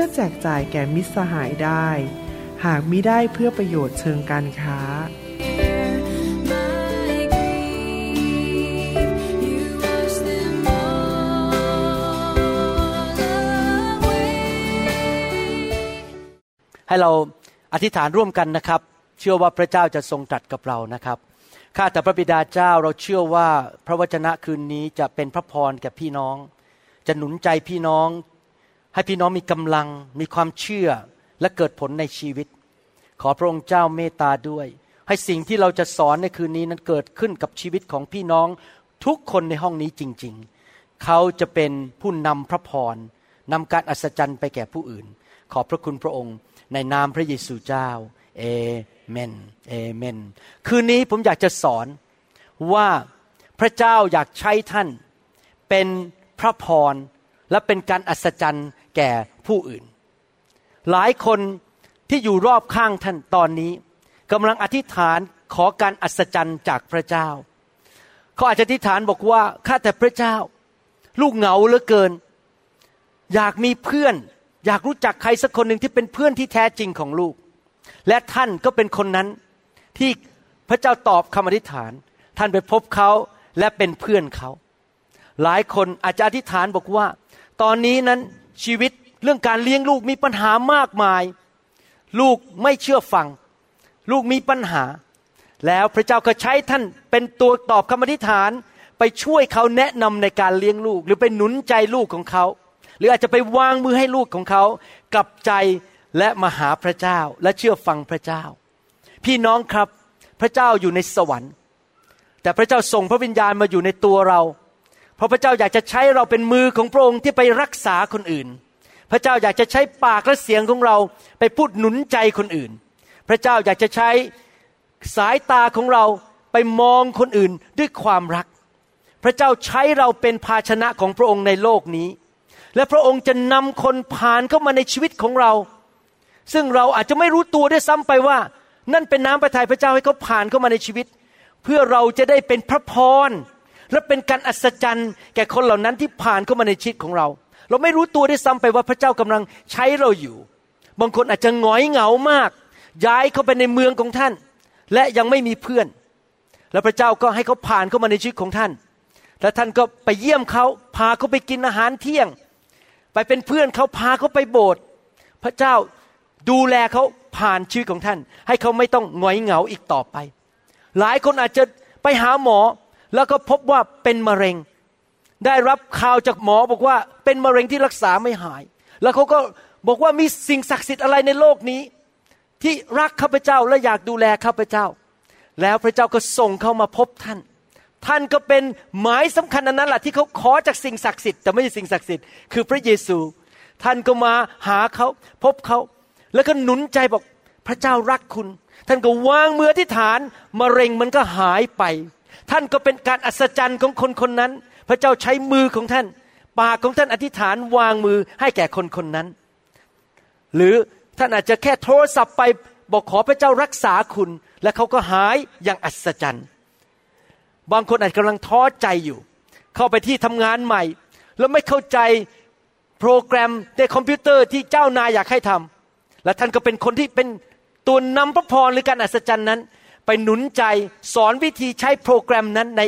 พื่อแจกจ่ายแก่มิตรสหายได้ หากมิได้เพื่อประโยชน์เชิงการค้า ให้เราอธิษฐานร่วมกันนะครับ เชื่อว่าพระเจ้าจะทรงตรัสกับเรานะครับข้าแต่พระบิดาเจ้าเราเชื่อว่าพระวจนะคืนนี้จะเป็นพระพรแก่พี่น้อง จะหนุนใจพี่น้อง ให้พี่น้องมีกำลังมีความเชื่อและเกิดผลในชีวิต ขอพระองค์เจ้าเมตตาด้วย ให้สิ่งที่เราจะสอนในคืนนี้นั้นเกิดขึ้นกับชีวิตของพี่น้องทุกคนในห้องนี้จริง ๆ เขาจะเป็นผู้นำพระพรนำการอัศจรรย์ไปแก่ผู้อื่น ขอบพระคุณพระองค์ ในนามพระเยซูเจ้า เอเมน เอเมน คืนนี้ผมอยากจะสอนว่าพระเจ้าอยากใช้ท่านเป็นพระพร และเป็นการอัศจรรย์แก่ผู้อื่น หลายคนที่อยู่รอบข้างท่านตอนนี้กำลังอธิษฐานขอการอัศจรรย์จากพระเจ้าเขาอาจจะอธิษฐานบอกว่าข้าแต่พระเจ้า ลูกเหงาเหลือเกิน อยากมีเพื่อน อยากรู้จักใครสักคนหนึ่งที่เป็นเพื่อนที่แท้จริงของลูก และท่านก็เป็นคนนั้นที่พระเจ้าตอบคำอธิษฐาน ท่านไปพบเขาและเป็นเพื่อนเขา หลายคนอาจจะอธิษฐานบอกว่า ตอนนี้นั้นชีวิตเรื่องการเลี้ยงลูกมีปัญหามากมาย ลูกไม่เชื่อฟัง ลูกมีปัญหา แล้วพระเจ้าก็ใช้ท่านเป็นตัวตอบคำอธิษฐาน ไปช่วยเขาแนะนำในการเลี้ยงลูก หรือไปหนุนใจลูกของเขา หรืออาจจะไปวางมือให้ลูกของเขา กลับใจและมาหาพระเจ้าและเชื่อฟังพระเจ้า พี่น้องครับพระเจ้าอยู่ในสวรรค์ แต่พระเจ้าส่งพระวิญญาณมาอยู่ในตัวเรา เพราะพระเจ้าอยากจะใช้เราเป็นมือของพระองค์ที่ไปรักษาคนอื่น พระเจ้าอยากจะใช้ปากและเสียงของเราไปพูดหนุนใจคนอื่น พระเจ้าอยากจะใช้สายตาของเราไปมองคนอื่นด้วยความรัก พระเจ้าใช้เราเป็นภาชนะของพระองค์ในโลกนี้ และพระองค์จะนำคนผ่านเข้ามาในชีวิตของเรา ซึ่งเราอาจจะไม่รู้ตัวด้วยซ้ำไปว่า นั่นเป็นน้ำพระทัยพระเจ้าให้เขาผ่านเข้ามาในชีวิต เพื่อเราจะได้เป็นพระพร และเป็นการอัศจรรย์แก่คนเหล่านั้นที่ผ่านเข้ามาในชีวิตของเรา เราไม่รู้ตัวด้วยซ้ำไปว่าพระเจ้ากำลังใช้เราอยู่ บางคนอาจจะหงอยเหงามาก ย้ายเข้าไปในเมืองของท่าน และยังไม่มีเพื่อน แล้วพระเจ้าก็ให้เขาผ่านเข้ามาในชีวิตของท่าน และท่านก็ไปเยี่ยมเขาพาเขาไปกินอาหารเที่ยง ไปเป็นเพื่อนเขาพาเขาไปโบสถ์พระเจ้าดูแลเขาผ่านชีวิตของท่าน ให้เขาไม่ต้องหงอยเหงาอีกต่อไป หลายคนอาจจะไปหาหมอ แล้วก็พบว่าเป็นมะเร็ง ได้รับข่าวจากหมอบอกว่าเป็นมะเร็งที่รักษาไม่หาย แล้วเขาก็บอกว่ามีสิ่งศักดิ์สิทธิ์อะไรในโลกนี้ ที่รักข้าพเจ้าและอยากดูแลข้าพเจ้า แล้วพระเจ้าก็ส่งเขามาพบท่าน ท่านก็เป็นหมายสำคัญอันนั้นแหละที่เขาขอจากสิ่งศักดิ์สิทธิ์แต่ไม่ใช่สิ่งศักดิ์สิทธิ์คือพระเยซู ท่านก็มาหาเขาพบเขาแล้วก็หนุนใจบอกพระเจ้ารักคุณ ท่านก็วางมือที่ฐานมะเร็งมันก็หายไป ท่านก็เป็นการอัศจรรย์ของคนคนนั้น พระเจ้าใช้มือของท่าน ปากของท่านอธิษฐานวางมือให้แก่คนคนนั้น หรือท่านอาจจะแค่โทรศัพท์ไปบอกขอพระเจ้ารักษาคุณ และเขาก็หายอย่างอัศจรรย์ บางคนอาจกำลังท้อใจอยู่ เข้าไปที่ทำงานใหม่ แล้วไม่เข้าใจโปรแกรมในคอมพิวเตอร์ที่เจ้านายอยากให้ทำและท่านก็เป็นคนที่เป็นตัวนำพระพรหรือการอัศจรรย์นั้น ไปหนุนใจสอนวิธีใช้โปรแกรมนั้นใน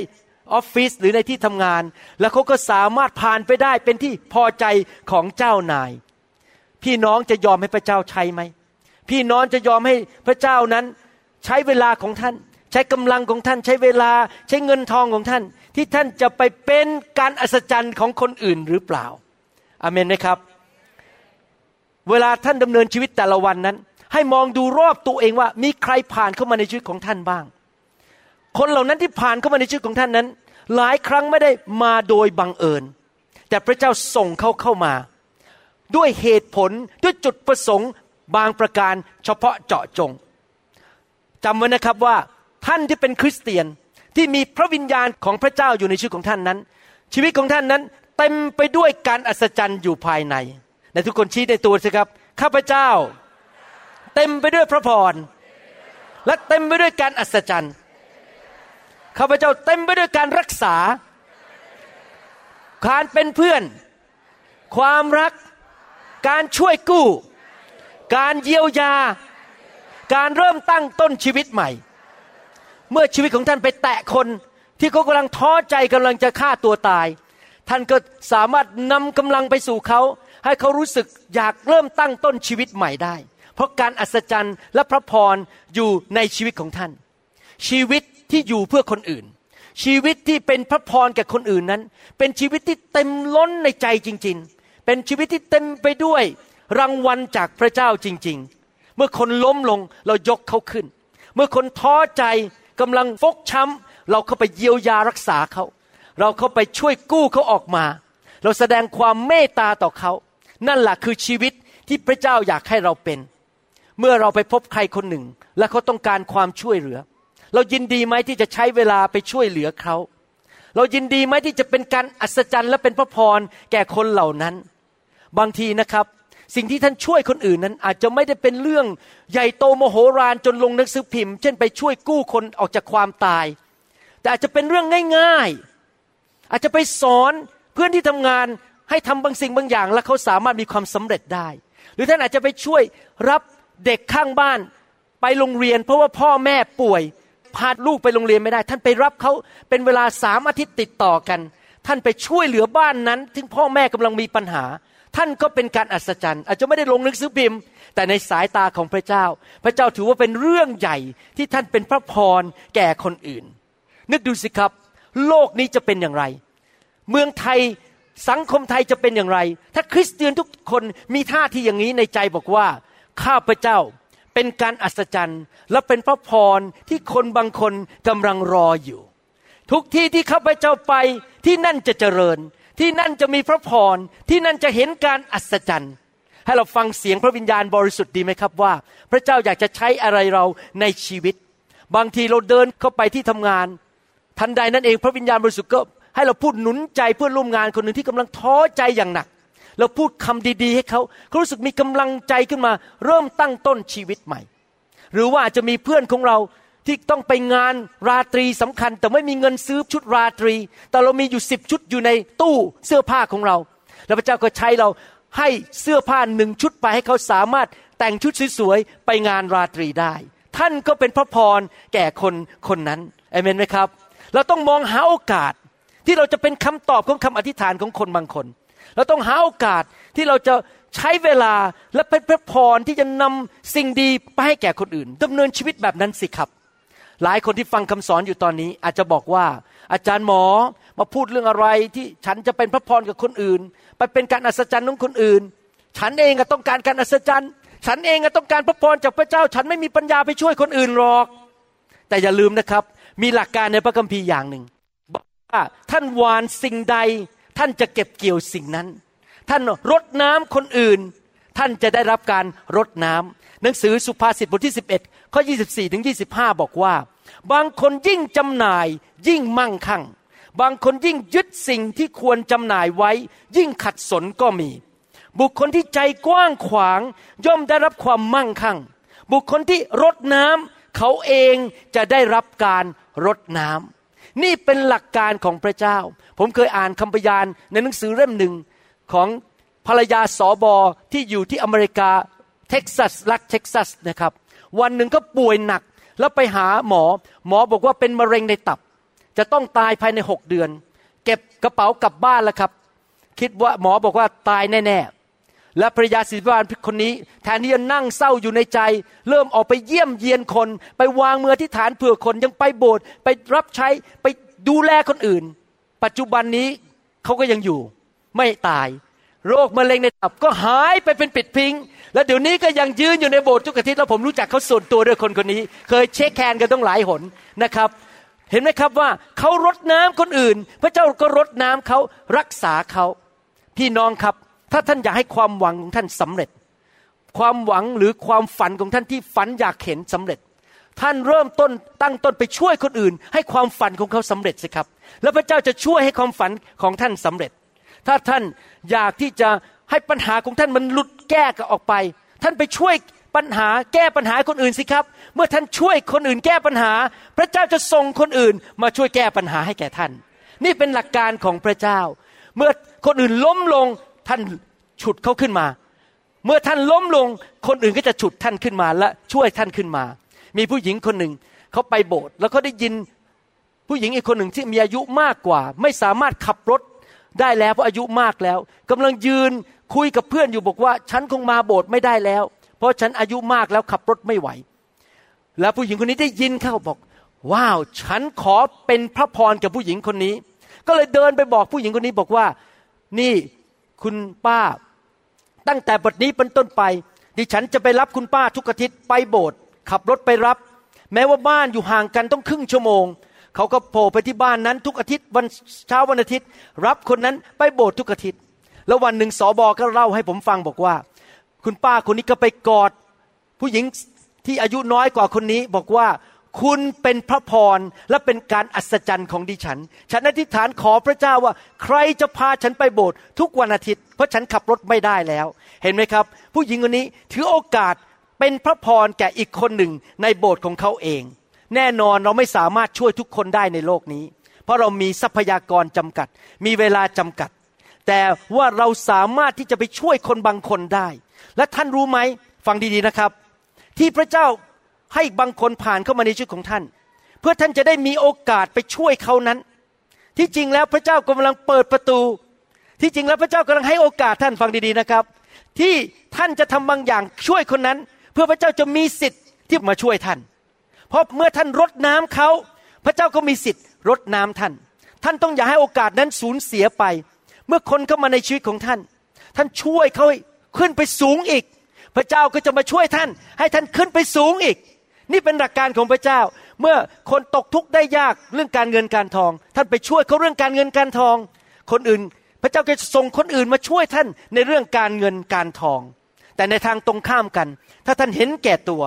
ออฟฟิศหรือในที่ทำงาน แล้วเขาก็สามารถผ่านไปได้เป็นที่พอใจของเจ้านาย พี่น้องจะยอมให้พระเจ้าใช้ไหม พี่น้องจะยอมให้พระเจ้านั้น ใช้เวลาของท่าน ใช้กำลังของท่าน ใช้เวลา ใช้เงินทองของท่าน ที่ท่านจะไปเป็นการอัศจรรย์ของคนอื่นหรือเปล่าอเมนไหมครับ เวลาท่านดำเนินชีวิตแต่ละวันนั้น ให้มองดูรอบตัวเองว่า มีใครผ่านเข้ามาในชีวิตของท่านบ้าง คนเหล่านั้นที่ผ่านเข้ามาในชีวิตของท่านนั้น หลายครั้งไม่ได้มาโดยบังเอิญ แต่พระเจ้าส่งเขาเข้ามา ด้วยเหตุผลด้วยจุดประสงค์บางประการเฉพาะเจาะจงจำไว้นะครับว่าท่านที่เป็นคริสเตียนที่มีพระวิญญาณของพระเจ้าอยู่ในชีวิตของท่านนั้น ชีวิตของท่านนั้นเต็มไปด้วยการอัศจรรย์อยู่ภายในในทุกคนชี้ในตัวสิครับ ข้าพเจ้า เต็มไปด้วยพระพร และเต็มไปด้วยการอัศจรรย์ ข้าพเจ้าเต็มไปด้วยการรักษา การเป็นเพื่อน ความรัก การช่วยกู้ การเยียวยา การเริ่มตั้งต้นชีวิตใหม่ เมื่อชีวิตของท่านไปแตะคนที่เขากำลังท้อใจกำลังจะฆ่าตัวตาย ท่านก็สามารถนำกำลังไปสู่เขาให้เขารู้สึกอยากเริ่มตั้งต้นชีวิตใหม่ได้ เพราะการอัศจรรย์และพระพรอยู่ในชีวิตของท่าน ชีวิตที่อยู่เพื่อคนอื่น ชีวิตที่เป็นพระพรแก่คนอื่นนั้น เป็นชีวิตที่เต็มล้นในใจจริง ๆ เป็นชีวิตที่เต็มไปด้วยรางวัลจากพระเจ้าจริง ๆ เมื่อคนล้มลงเรายกเขาขึ้น เมื่อคนท้อใจกำลังฟกช้ำเราเข้าไปเยียวยารักษาเขา เราเข้าไปช่วยกู้เขาออกมา เราแสดงความเมตตาต่อเขา นั่นแหละคือชีวิตที่พระเจ้าอยากให้เราเป็น เมื่อเราไปพบใครคนหนึ่ง และเขาต้องการความช่วยเหลือ เรายินดีไหมที่จะใช้เวลาไปช่วยเหลือเขาเรายินดีไหมที่จะเป็นการอัศจรรย์และเป็นพระพรแก่คนเหล่านั้น บางทีนะครับ สิ่งที่ท่านช่วยคนอื่นนั้น อาจจะไม่ได้เป็นเรื่องใหญ่โตโมโหรานจนลงหนังสือพิมพ์ เช่นไปช่วยกู้คนออกจากความตาย แต่อาจจะเป็นเรื่องง่าย ๆ อาจจะไปสอนเพื่อนที่ทำงานให้ทำบางสิ่งบางอย่าง แล้วเขาสามารถมีความสำเร็จได้ หรือท่านอาจจะไปช่วยรับ เด็กข้างบ้านไปโรงเรียน เพราะว่าพ่อแม่ป่วยพาลูกไปโรงเรียนไม่ได้ ท่านไปรับเขาเป็นเวลาสามอาทิตย์ติดต่อกัน ท่านไปช่วยเหลือบ้านนั้นที่พ่อแม่กำลังมีปัญหา ท่านก็เป็นการอัศจรรย์ อาจจะไม่ได้ลงนึกซื้อพิมพ์ แต่ในสายตาของพระเจ้า พระเจ้าถือว่าเป็นเรื่องใหญ่ที่ท่านเป็นพระพรแก่คนอื่น นึกดูสิครับ โลกนี้จะเป็นอย่างไร เมืองไทยสังคมไทยจะเป็นอย่างไร ถ้าคริสเตียนทุกคนมีท่าทีอย่างนี้ในใจบอกว่า ข้าพเจ้าเป็นการอัศจรรย์และเป็นพระพรที่คนบางคนกำลังรออยู่ ทุกที่ที่ข้าพเจ้าไปที่นั่นจะเจริญ ที่นั่นจะมีพระพรที่นั่นจะเห็นการอัศจรรย์ให้เราฟังเสียงพระวิญญาณบริสุทธิ์ดีไหมครับว่า พระเจ้าอยากจะใช้อะไรเราในชีวิต บางทีเราเดินเข้าไปที่ทำงาน ทันใดนั้นเองพระวิญญาณบริสุทธิ์ก็ให้เราพูดหนุนใจเพื่อนร่วมงานคนหนึ่งที่กำลังท้อใจอย่างหนัก เราพูดคำดีๆ ให้เขาเขารู้สึกมีกำลังใจขึ้นมา เริ่มตั้งต้นชีวิตใหม่ หรือว่าจะมีเพื่อนของเราที่ต้องไปงานราตรีสำคัญ แต่ไม่มีเงินซื้อชุดราตรี แต่เรามีอยู่สิบชุดอยู่ในตู้เสื้อผ้าของเรา แล้วพระเจ้าก็ใช้เราให้เสื้อผ้าหนึ่งชุดไปให้เขาสามารถแต่งชุดสวยๆไปงานราตรีได้ ท่านก็เป็นพระพรแก่คนคนนั้นเอเมนไหมครับ เราต้องมองหาโอกาสที่เราจะเป็นคำตอบของคำอธิษฐานของคนบางคน เราต้องหาโอกาสที่เราจะใช้เวลาและเป็นพระพรที่จะนำสิ่งดีไปให้แก่คนอื่นดำเนินชีวิตแบบนั้นสิครับ หลายคนที่ฟังคำสอนอยู่ตอนนี้ อาจจะบอกว่า อาจารย์หมอมาพูดเรื่องอะไรที่ฉันจะเป็นพระพรกับคนอื่น ไปเป็นการอัศจรรย์ของคนอื่น ฉันเองก็ต้องการการอัศจรรย์ ฉันเองก็ต้องการพระพรจากพระเจ้า ฉันไม่มีปัญญาไปช่วยคนอื่นหรอก แต่อย่าลืมนะครับ มีหลักการในพระคัมภีร์อย่างหนึ่งบอกว่าท่านวานสิ่งใด ท่านจะเก็บเกี่ยวสิ่งนั้น ท่านรดน้ำคนอื่น ท่านจะได้รับการรดน้ำหนังสือสุภาษิตบทที่ 11 ข้อ 24 ถึง 25 บอกว่า บางคนยิ่งจำหน่ายยิ่งมั่งคั่ง บางคนยิ่งยึดสิ่งที่ควรจำหน่ายไว้ ยิ่งขัดสนก็มี บุคคลที่ใจกว้างขวางย่อมได้รับความมั่งคั่ง บุคคลที่รดน้ำเขาเองจะได้รับการรดน้ำ นี่เป็นหลักการของพระเจ้า ผมเคยอ่านคำพยานในหนังสือเล่มหนึ่งของภรรยาสอบอที่อยู่ที่อเมริกาเท็กซัสรัฐเท็กซัสนะครับวันหนึ่งก็ป่วยหนักแล้วไปหาหมอ หมอบอกว่าเป็นมะเร็งในตับ จะต้องตายภายในหกเดือน เก็บกระเป๋ากลับบ้านแล้วครับ คิดว่าหมอบอกว่าตายแน่ๆ และภรรยาศิริบาลคนนี้แทนที่จะนั่งเศร้าอยู่ในใจ เริ่มออกไปเยี่ยมเยียนคน ไปวางมือที่ฐานเผื่อคนยังไปโบสถ์ไปรับใช้ไปดูแลคนอื่น ปัจจุบันนี้เขาก็ยังอยู่ ไม่ตาย โรคมะเร็งในตับก็หายไปเป็นปิดพิง แล้วเดี๋ยวนี้ก็ยังยืนอยู่ในโบสถ์ทุกอาทิตย์แล้วผมรู้จักเขาส่วนตัวด้วยคนคนนี้ เคยเช็คแคนกันต้องหลายหนนะครับ เห็นไหมครับว่าเขารดน้ำคนอื่น พระเจ้าก็รดน้ำเขารักษาเขาพี่น้องครับ ถ้าท่านอยากให้ความหวังของท่านสำเร็จ ความหวังหรือความฝันของท่านที่ฝันอยากเห็นสำเร็จ ท่านเริ่มต้นตั้งต้นไปช่วยคนอื่น ให้ความฝันของเขาสำเร็จสิครับ แล้วพระเจ้าจะช่วยให้ความฝันของท่านสำเร็จ ถ้าท่านอยากที่จะให้ปัญหาของท่านมันหลุดแก้กันออกไป ท่านไปช่วยปัญหาแก้ปัญหาคนอื่นสิครับ เมื่อท่านช่วยคนอื่นแก้ปัญหา พระเจ้าจะส่งคนอื่น มาช่วยแก้ปัญหาให้แก่ท่าน นี่เป็นหลักการของพระเจ้า เมื่อคนอื่นล้มลง ท่านฉุดเขาขึ้นมา เมื่อท่านล้มลง คนอื่นก็จะฉุดท่านขึ้นมาและช่วยท่านขึ้นมา มีผู้หญิงคนหนึ่งเขาไปโบสถ์แล้วเขาได้ยินผู้หญิงอีกคนหนึ่งที่มีอายุมากกว่า ไม่สามารถขับรถได้แล้วเพราะอายุมากแล้วกำลังยืนคุยกับเพื่อนอยู่บอกว่า ฉันคงมาโบสถ์ไม่ได้แล้ว เพราะฉันอายุมากแล้วขับรถไม่ไหว แล้วผู้หญิงคนนี้ได้ยินเข้าบอก ว้าว ฉันขอเป็นพระพรกับผู้หญิงคนนี้ ก็เลยเดินไปบอกผู้หญิงคนนี้บอกว่า นี่ คุณป้า ตั้งแต่บัดนี้เป็นต้นไป ดิฉันจะไปรับคุณป้าทุกอาทิตย์ไปโบสถ์ขับรถไปรับ แม้ว่าบ้านอยู่ห่างกันต้องครึ่งชั่วโมง เขาก็โผล่ไปที่บ้านนั้นทุกอาทิตย์วันเช้าวันอาทิตย์ รับคนนั้นไปโบสถ์ทุกอาทิตย์ แล้ววันหนึ่งสอบอก็เล่าให้ผมฟังบอกว่า คุณป้าคนนี้ก็ไปกอด ผู้หญิงที่อายุน้อยกว่าคนนี้บอกว่า คุณเป็นพระพรและเป็นการอัศจรรย์ของดิฉัน ฉันอธิษฐานขอพระเจ้าว่า ใครจะพาฉันไปโบสถ์ทุกวันอาทิตย์ เพราะฉันขับรถไม่ได้แล้ว เห็นไหมครับ ผู้หญิงคนนี้ถือโอกาสเป็นพระพรแก่อีกคนหนึ่งในโบสถ์ของเขาเอง แน่นอนเราไม่สามารถช่วยทุกคนได้ในโลกนี้ เพราะเรามีทรัพยากรจำกัด มีเวลาจำกัด แต่ว่าเราสามารถที่จะไปช่วยคนบางคนได้ และท่านรู้ไหมฟังดีๆนะครับ ที่พระเจ้า ให้บางคนผ่านเข้ามาในชีวิตของท่าน เพื่อท่านจะได้มีโอกาสไปช่วยเขานั้น ที่จริงแล้วพระเจ้ากำลังเปิดประตู ที่จริงแล้วพระเจ้ากำลังให้โอกาสท่านฟังดีๆนะครับ ที่ท่านจะทำบางอย่างช่วยคนนั้น เพื่อพระเจ้าจะมีสิทธิ์ที่มาช่วยท่าน เพราะเมื่อท่านรดน้ำเขา พระเจ้าก็มีสิทธิ์รดน้ำท่าน ท่านต้องอย่าให้โอกาสนั้นสูญเสียไป เมื่อคนเข้ามาในชีวิตของท่าน ท่านช่วยเขาขึ้นไปสูงอีก พระเจ้าก็จะมาช่วยท่าน ให้ท่านขึ้นไปสูงอีก นี่เป็นหลักการของพระเจ้า เมื่อคนตกทุกข์ได้ยากเรื่องการเงินการทอง ท่านไปช่วยเขาเรื่องการเงินการทอง คนอื่น พระเจ้าก็จะส่งคนอื่นมาช่วยท่านในเรื่องการเงินการทอง แต่ในทางตรงข้ามกัน ถ้าท่านเห็นแก่ตัว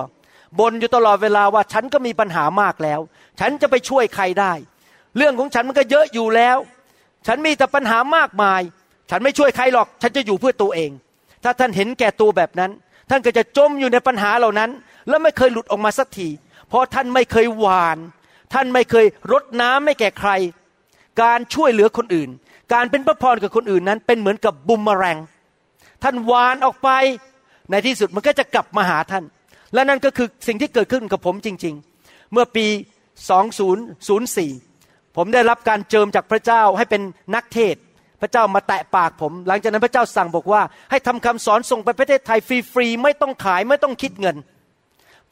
บ่นอยู่ตลอดเวลาว่าฉันก็มีปัญหามากแล้ว ฉันจะไปช่วยใครได้ เรื่องของฉันมันก็เยอะอยู่แล้ว ฉันมีแต่ปัญหามากมาย ฉันไม่ช่วยใครหรอก ฉันจะอยู่เพื่อตัวเอง ถ้าท่านเห็นแก่ตัวแบบนั้น ท่านก็จะจมอยู่ในปัญหาเหล่านั้น แล้วไม่เคยหลุดออกมาสักที เพราะท่านไม่เคยหวาน ท่านไม่เคยรดน้ำไม่แก่ใคร การช่วยเหลือคนอื่น การเป็นพระพรกับคนอื่นนั้น เป็นเหมือนกับบุมมแรง ท่านหวานออกไป ในที่สุดมันก็จะกลับมาหาท่าน และนั่นก็คือสิ่งที่เกิดขึ้นกับผมจริง ๆ เมื่อปี 2004 ผมได้รับการเจิมจากพระเจ้าให้เป็นนักเทศพระเจ้ามาแตะปากผม หลังจากนั้นพระเจ้าสั่งบอกว่า ให้ทำคำสอนส่งไปประเทศไทยฟรีๆไม่ต้องขายไม่ต้องคิดเงิน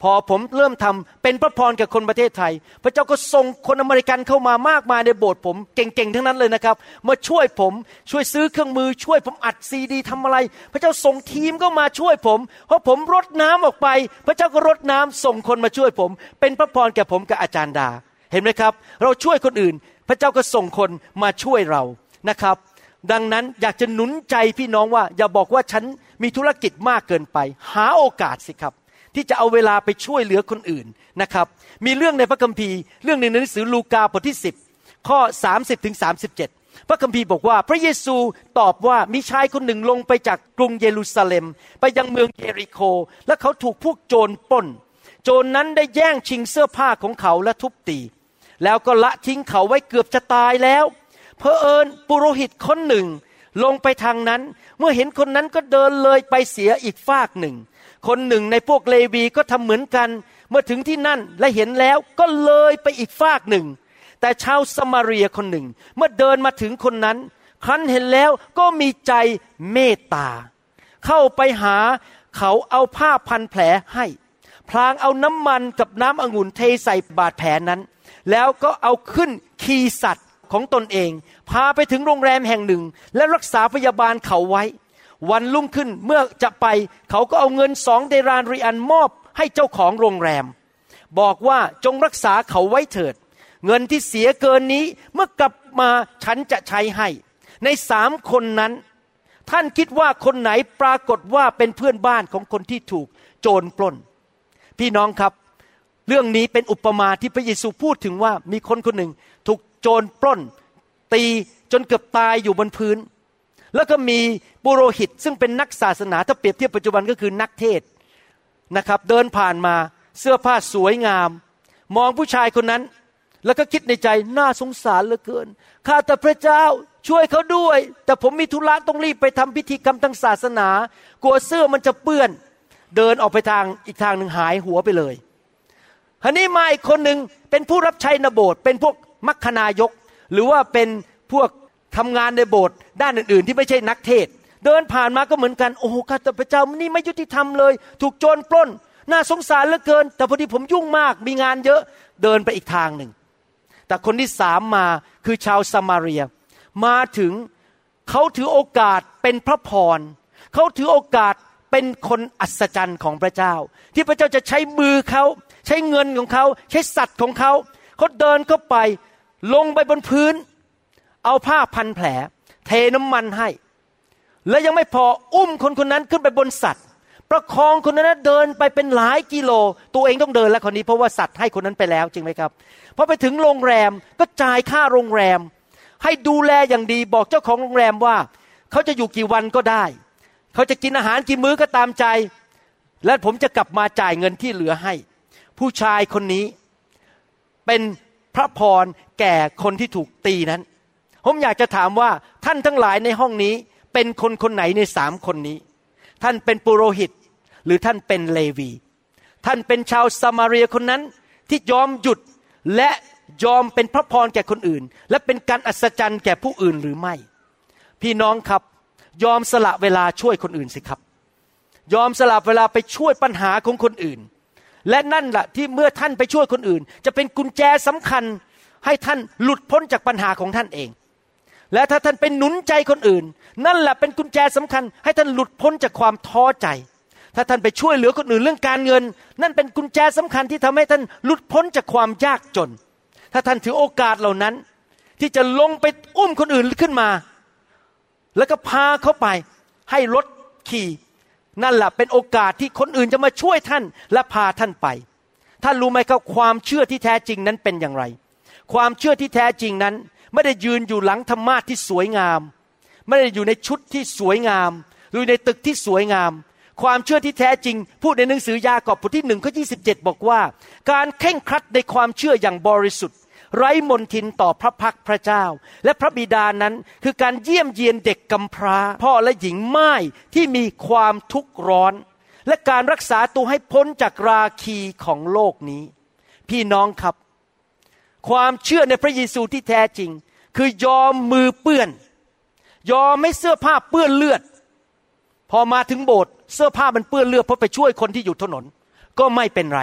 พอผมเริ่มทำเป็นพระพรกับคนประเทศไทย พระเจ้าก็ส่งคนอเมริกันเข้ามามากมายในโบสถ์ผมเก่งๆทั้งนั้นเลยนะครับ มาช่วยผมช่วยซื้อเครื่องมือช่วยผมอัดซีดีทำอะไร พระเจ้าส่งทีมก็มาช่วยผมเพราะผมรดน้ำออกไป พระเจ้าก็รดน้ำส่งคนมาช่วยผม เป็นพระพรแก่ผมกับอาจารย์ดา เห็นไหมครับ เราช่วยคนอื่น พระเจ้าก็ส่งคนมาช่วยเรานะครับ ดังนั้นอยากจะหนุนใจพี่น้องว่า อย่าบอกว่าฉันมีธุรกิจมากเกินไป หาโอกาสสิครับ ที่จะเอาเวลาไปช่วยเหลือคนอื่นนะครับ มีเรื่องในพระคัมภีร์ เรื่องในหนังสือลูกาบทที่ 10 ข้อ 30ถึง37 พระคัมภีร์บอกว่า พระเยซูตอบว่ามีชายคนหนึ่งลงไปจากกรุงเยรูซาเล็ม ไปยังเมืองเยริโค และเขาถูกพวกโจรปล้น โจรนนั้นได้แย่งชิงเสื้อผ้าของเขาและทุบตี แล้วก็ละทิ้งเขาไว้เกือบจะตายแล้วเพอเอิญปุโรหิตคนหนึ่งลงไปทางนั้น เมื่อเห็นคนนั้นก็เดินเลยไปเสียอีกฟากหนึ่ง คนหนึ่งในพวกเลวีก็ทำเหมือนกัน เมื่อถึงที่นั่นและเห็นแล้วก็เลยไปอีกฟากหนึ่ง แต่ชาวสมาเรียคนหนึ่ง เมื่อเดินมาถึงคนนั้น ครั้นเห็นแล้วก็มีใจเมตตา เข้าไปหาเขาเอาผ้าพันแผลให้ พลางเอาน้ำมันกับน้ำองุ่นเทใส่บาดแผลนั้น แล้วก็เอาขึ้นคีสัตว์ของตนเอง พาไปถึงโรงแรมแห่งหนึ่ง และรักษาพยาบาลเขาไว้ วันรุ่งขึ้นเมื่อจะไปเขาก็เอาเงินสองเดรานริอันมอบให้เจ้าของโรงแรม บอกว่าจงรักษาเขาไว้เถิด เงินที่เสียเกินนี้เมื่อกลับมาฉันจะใช้ให้ ในสามคนนั้น ท่านคิดว่าคนไหนปรากฏว่าเป็นเพื่อนบ้านของคนที่ถูกโจรปล้น พี่น้องครับ เรื่องนี้เป็นอุปมาที่พระเยซูพูดถึงว่ามีคนคนหนึ่งถูกโจรปล้น ตีจนเกือบตายอยู่บนพื้น แล้วก็มีปุโรหิตซึ่งเป็นนักศาสนาถ้าเปรียบเทียบปัจจุบันก็คือนักเทศนะครับ เดินผ่านมาเสื้อผ้าสวยงาม มองผู้ชายคนนั้น แล้วก็คิดในใจน่าสงสารเหลือเกินข้าแต่พระเจ้าช่วยเขาด้วย แต่ผมมีธุระต้องรีบไปทำพิธีกรรมทางศาสนา กลัวเสื้อมันจะเปื้อน เดินออกไปทางอีกทางหนึ่งหายหัวไปเลยฮันนี้มาอีกคนหนึ่งเป็นผู้รับใช้นโบสเป็นพวกมัคคณายก หรือว่าเป็นพวก ทำงานในโบสถ์ด้านอื่นๆ ที่ไม่ใช่นักเทศ เดินผ่านมาก็เหมือนกัน โอ้โหข้าแต่พระเจ้านี่ไม่ยุติธรรมเลย ถูกโจรปล้น น่าสงสารเหลือเกิน แต่พอดีผมยุ่งมากมีงานเยอะเดินไปอีกทางหนึ่ง แต่คนที่สามมาคือชาวซามาเรีย มาถึงเขาถือโอกาสเป็นพระพรเขาถือโอกาสเป็นคนอัศจรรย์ของพระเจ้า ที่พระเจ้าจะใช้มือเขาใช้เงินของเขา ใช้สัตว์ของเขาเขาเดินเข้าไป ลงไปบนพื้น เอาผ้าพันแผล เทน้ำมันให้ และยังไม่พออุ้มคนคนนั้นขึ้นไปบนสัตว์ ประคองคนนั้นเดินไปเป็นหลายกิโล ตัวเองต้องเดินแล้วคนนี้เพราะว่าสัตว์ให้คนนั้นไปแล้วจริงไหมครับพอไปถึงโรงแรมก็จ่ายค่าโรงแรม ให้ดูแลอย่างดีบอกเจ้าของโรงแรมว่า เขาจะอยู่กี่วันก็ได้ เขาจะกินอาหารกี่มื้อก็ตามใจ และผมจะกลับมาจ่ายเงินที่เหลือให้ ผู้ชายคนนี้เป็นพระพรแก่คนที่ถูกตีนั้น ผมอยากจะถามว่าท่านทั้งหลายในห้องนี้เป็นคนคนไหนในสามคนนี้ ท่านเป็นปุโรหิต หรือท่านเป็นเลวี ท่านเป็นชาวซามาเรียคนนั้นที่ยอมหยุดและยอมเป็นพระพรแก่คนอื่น และเป็นการอัศจรรย์แก่ผู้อื่นหรือไม่ พี่น้องครับยอมสละเวลาช่วยคนอื่นสิครับ ยอมสละเวลาไปช่วยปัญหาของคนอื่น และนั่นแหละที่เมื่อท่านไปช่วยคนอื่น จะเป็นกุญแจสำคัญให้ท่านหลุดพ้นจากปัญหาของท่านเอง และถ้าท่านเป็นหนุนใจคนอื่น นั่นแหละเป็นกุญแจสำคัญ ให้ท่านหลุดพ้นจากความท้อใจ ถ้าท่านไปช่วยเหลือคนอื่นเรื่องการเงิน นั่นเป็นกุญแจสำคัญที่ทำให้ท่านหลุดพ้นจากความยากจน ถ้าท่านถือโอกาสเหล่านั้น ที่จะลงไปอุ้มคนอื่นขึ้นมา แล้วก็พาเขาไปให้รถขี่ นั่นแหละเป็นโอกาสที่คนอื่นจะมาช่วยท่านและพาท่านไปท่านรู้ไหมครับความเชื่อที่แท้จริงนั้นเป็นอย่างไร ความเชื่อที่แท้จริงนั้น ไม่ได้ยืนอยู่หลังธรรมาที่สวยงาม ไม่ได้อยู่ในชุดที่สวยงาม หรือในตึกที่สวยงาม ความเชื่อที่แท้จริง พูดในหนังสือยากอบบทที่หนึ่งข้อยีบอกว่า การเข่งครัดในความเชื่ออย่างบริสุทธิ์ ไร้มนทินต่อพระพักพระเจ้า และพระบิดานั้นคือการเยี่ยมเยียนเด็กกำพร้า พ่อและหญิงไม้ที่มีความทุกข์ร้อน และการรักษาตัวให้พ้นจากราคีของโลกนี้ พี่น้องครับ ความเชื่อในพระเยซูที่แท้จริง คือยอมมือเปื้อน ยอมไม่เสื้อผ้าเปื้อนเลือด พอมาถึงโบสถ์เสื้อผ้ามันเปื้อนเลือดเพราะไปช่วยคนที่อยู่ถนน ก็ไม่เป็นไร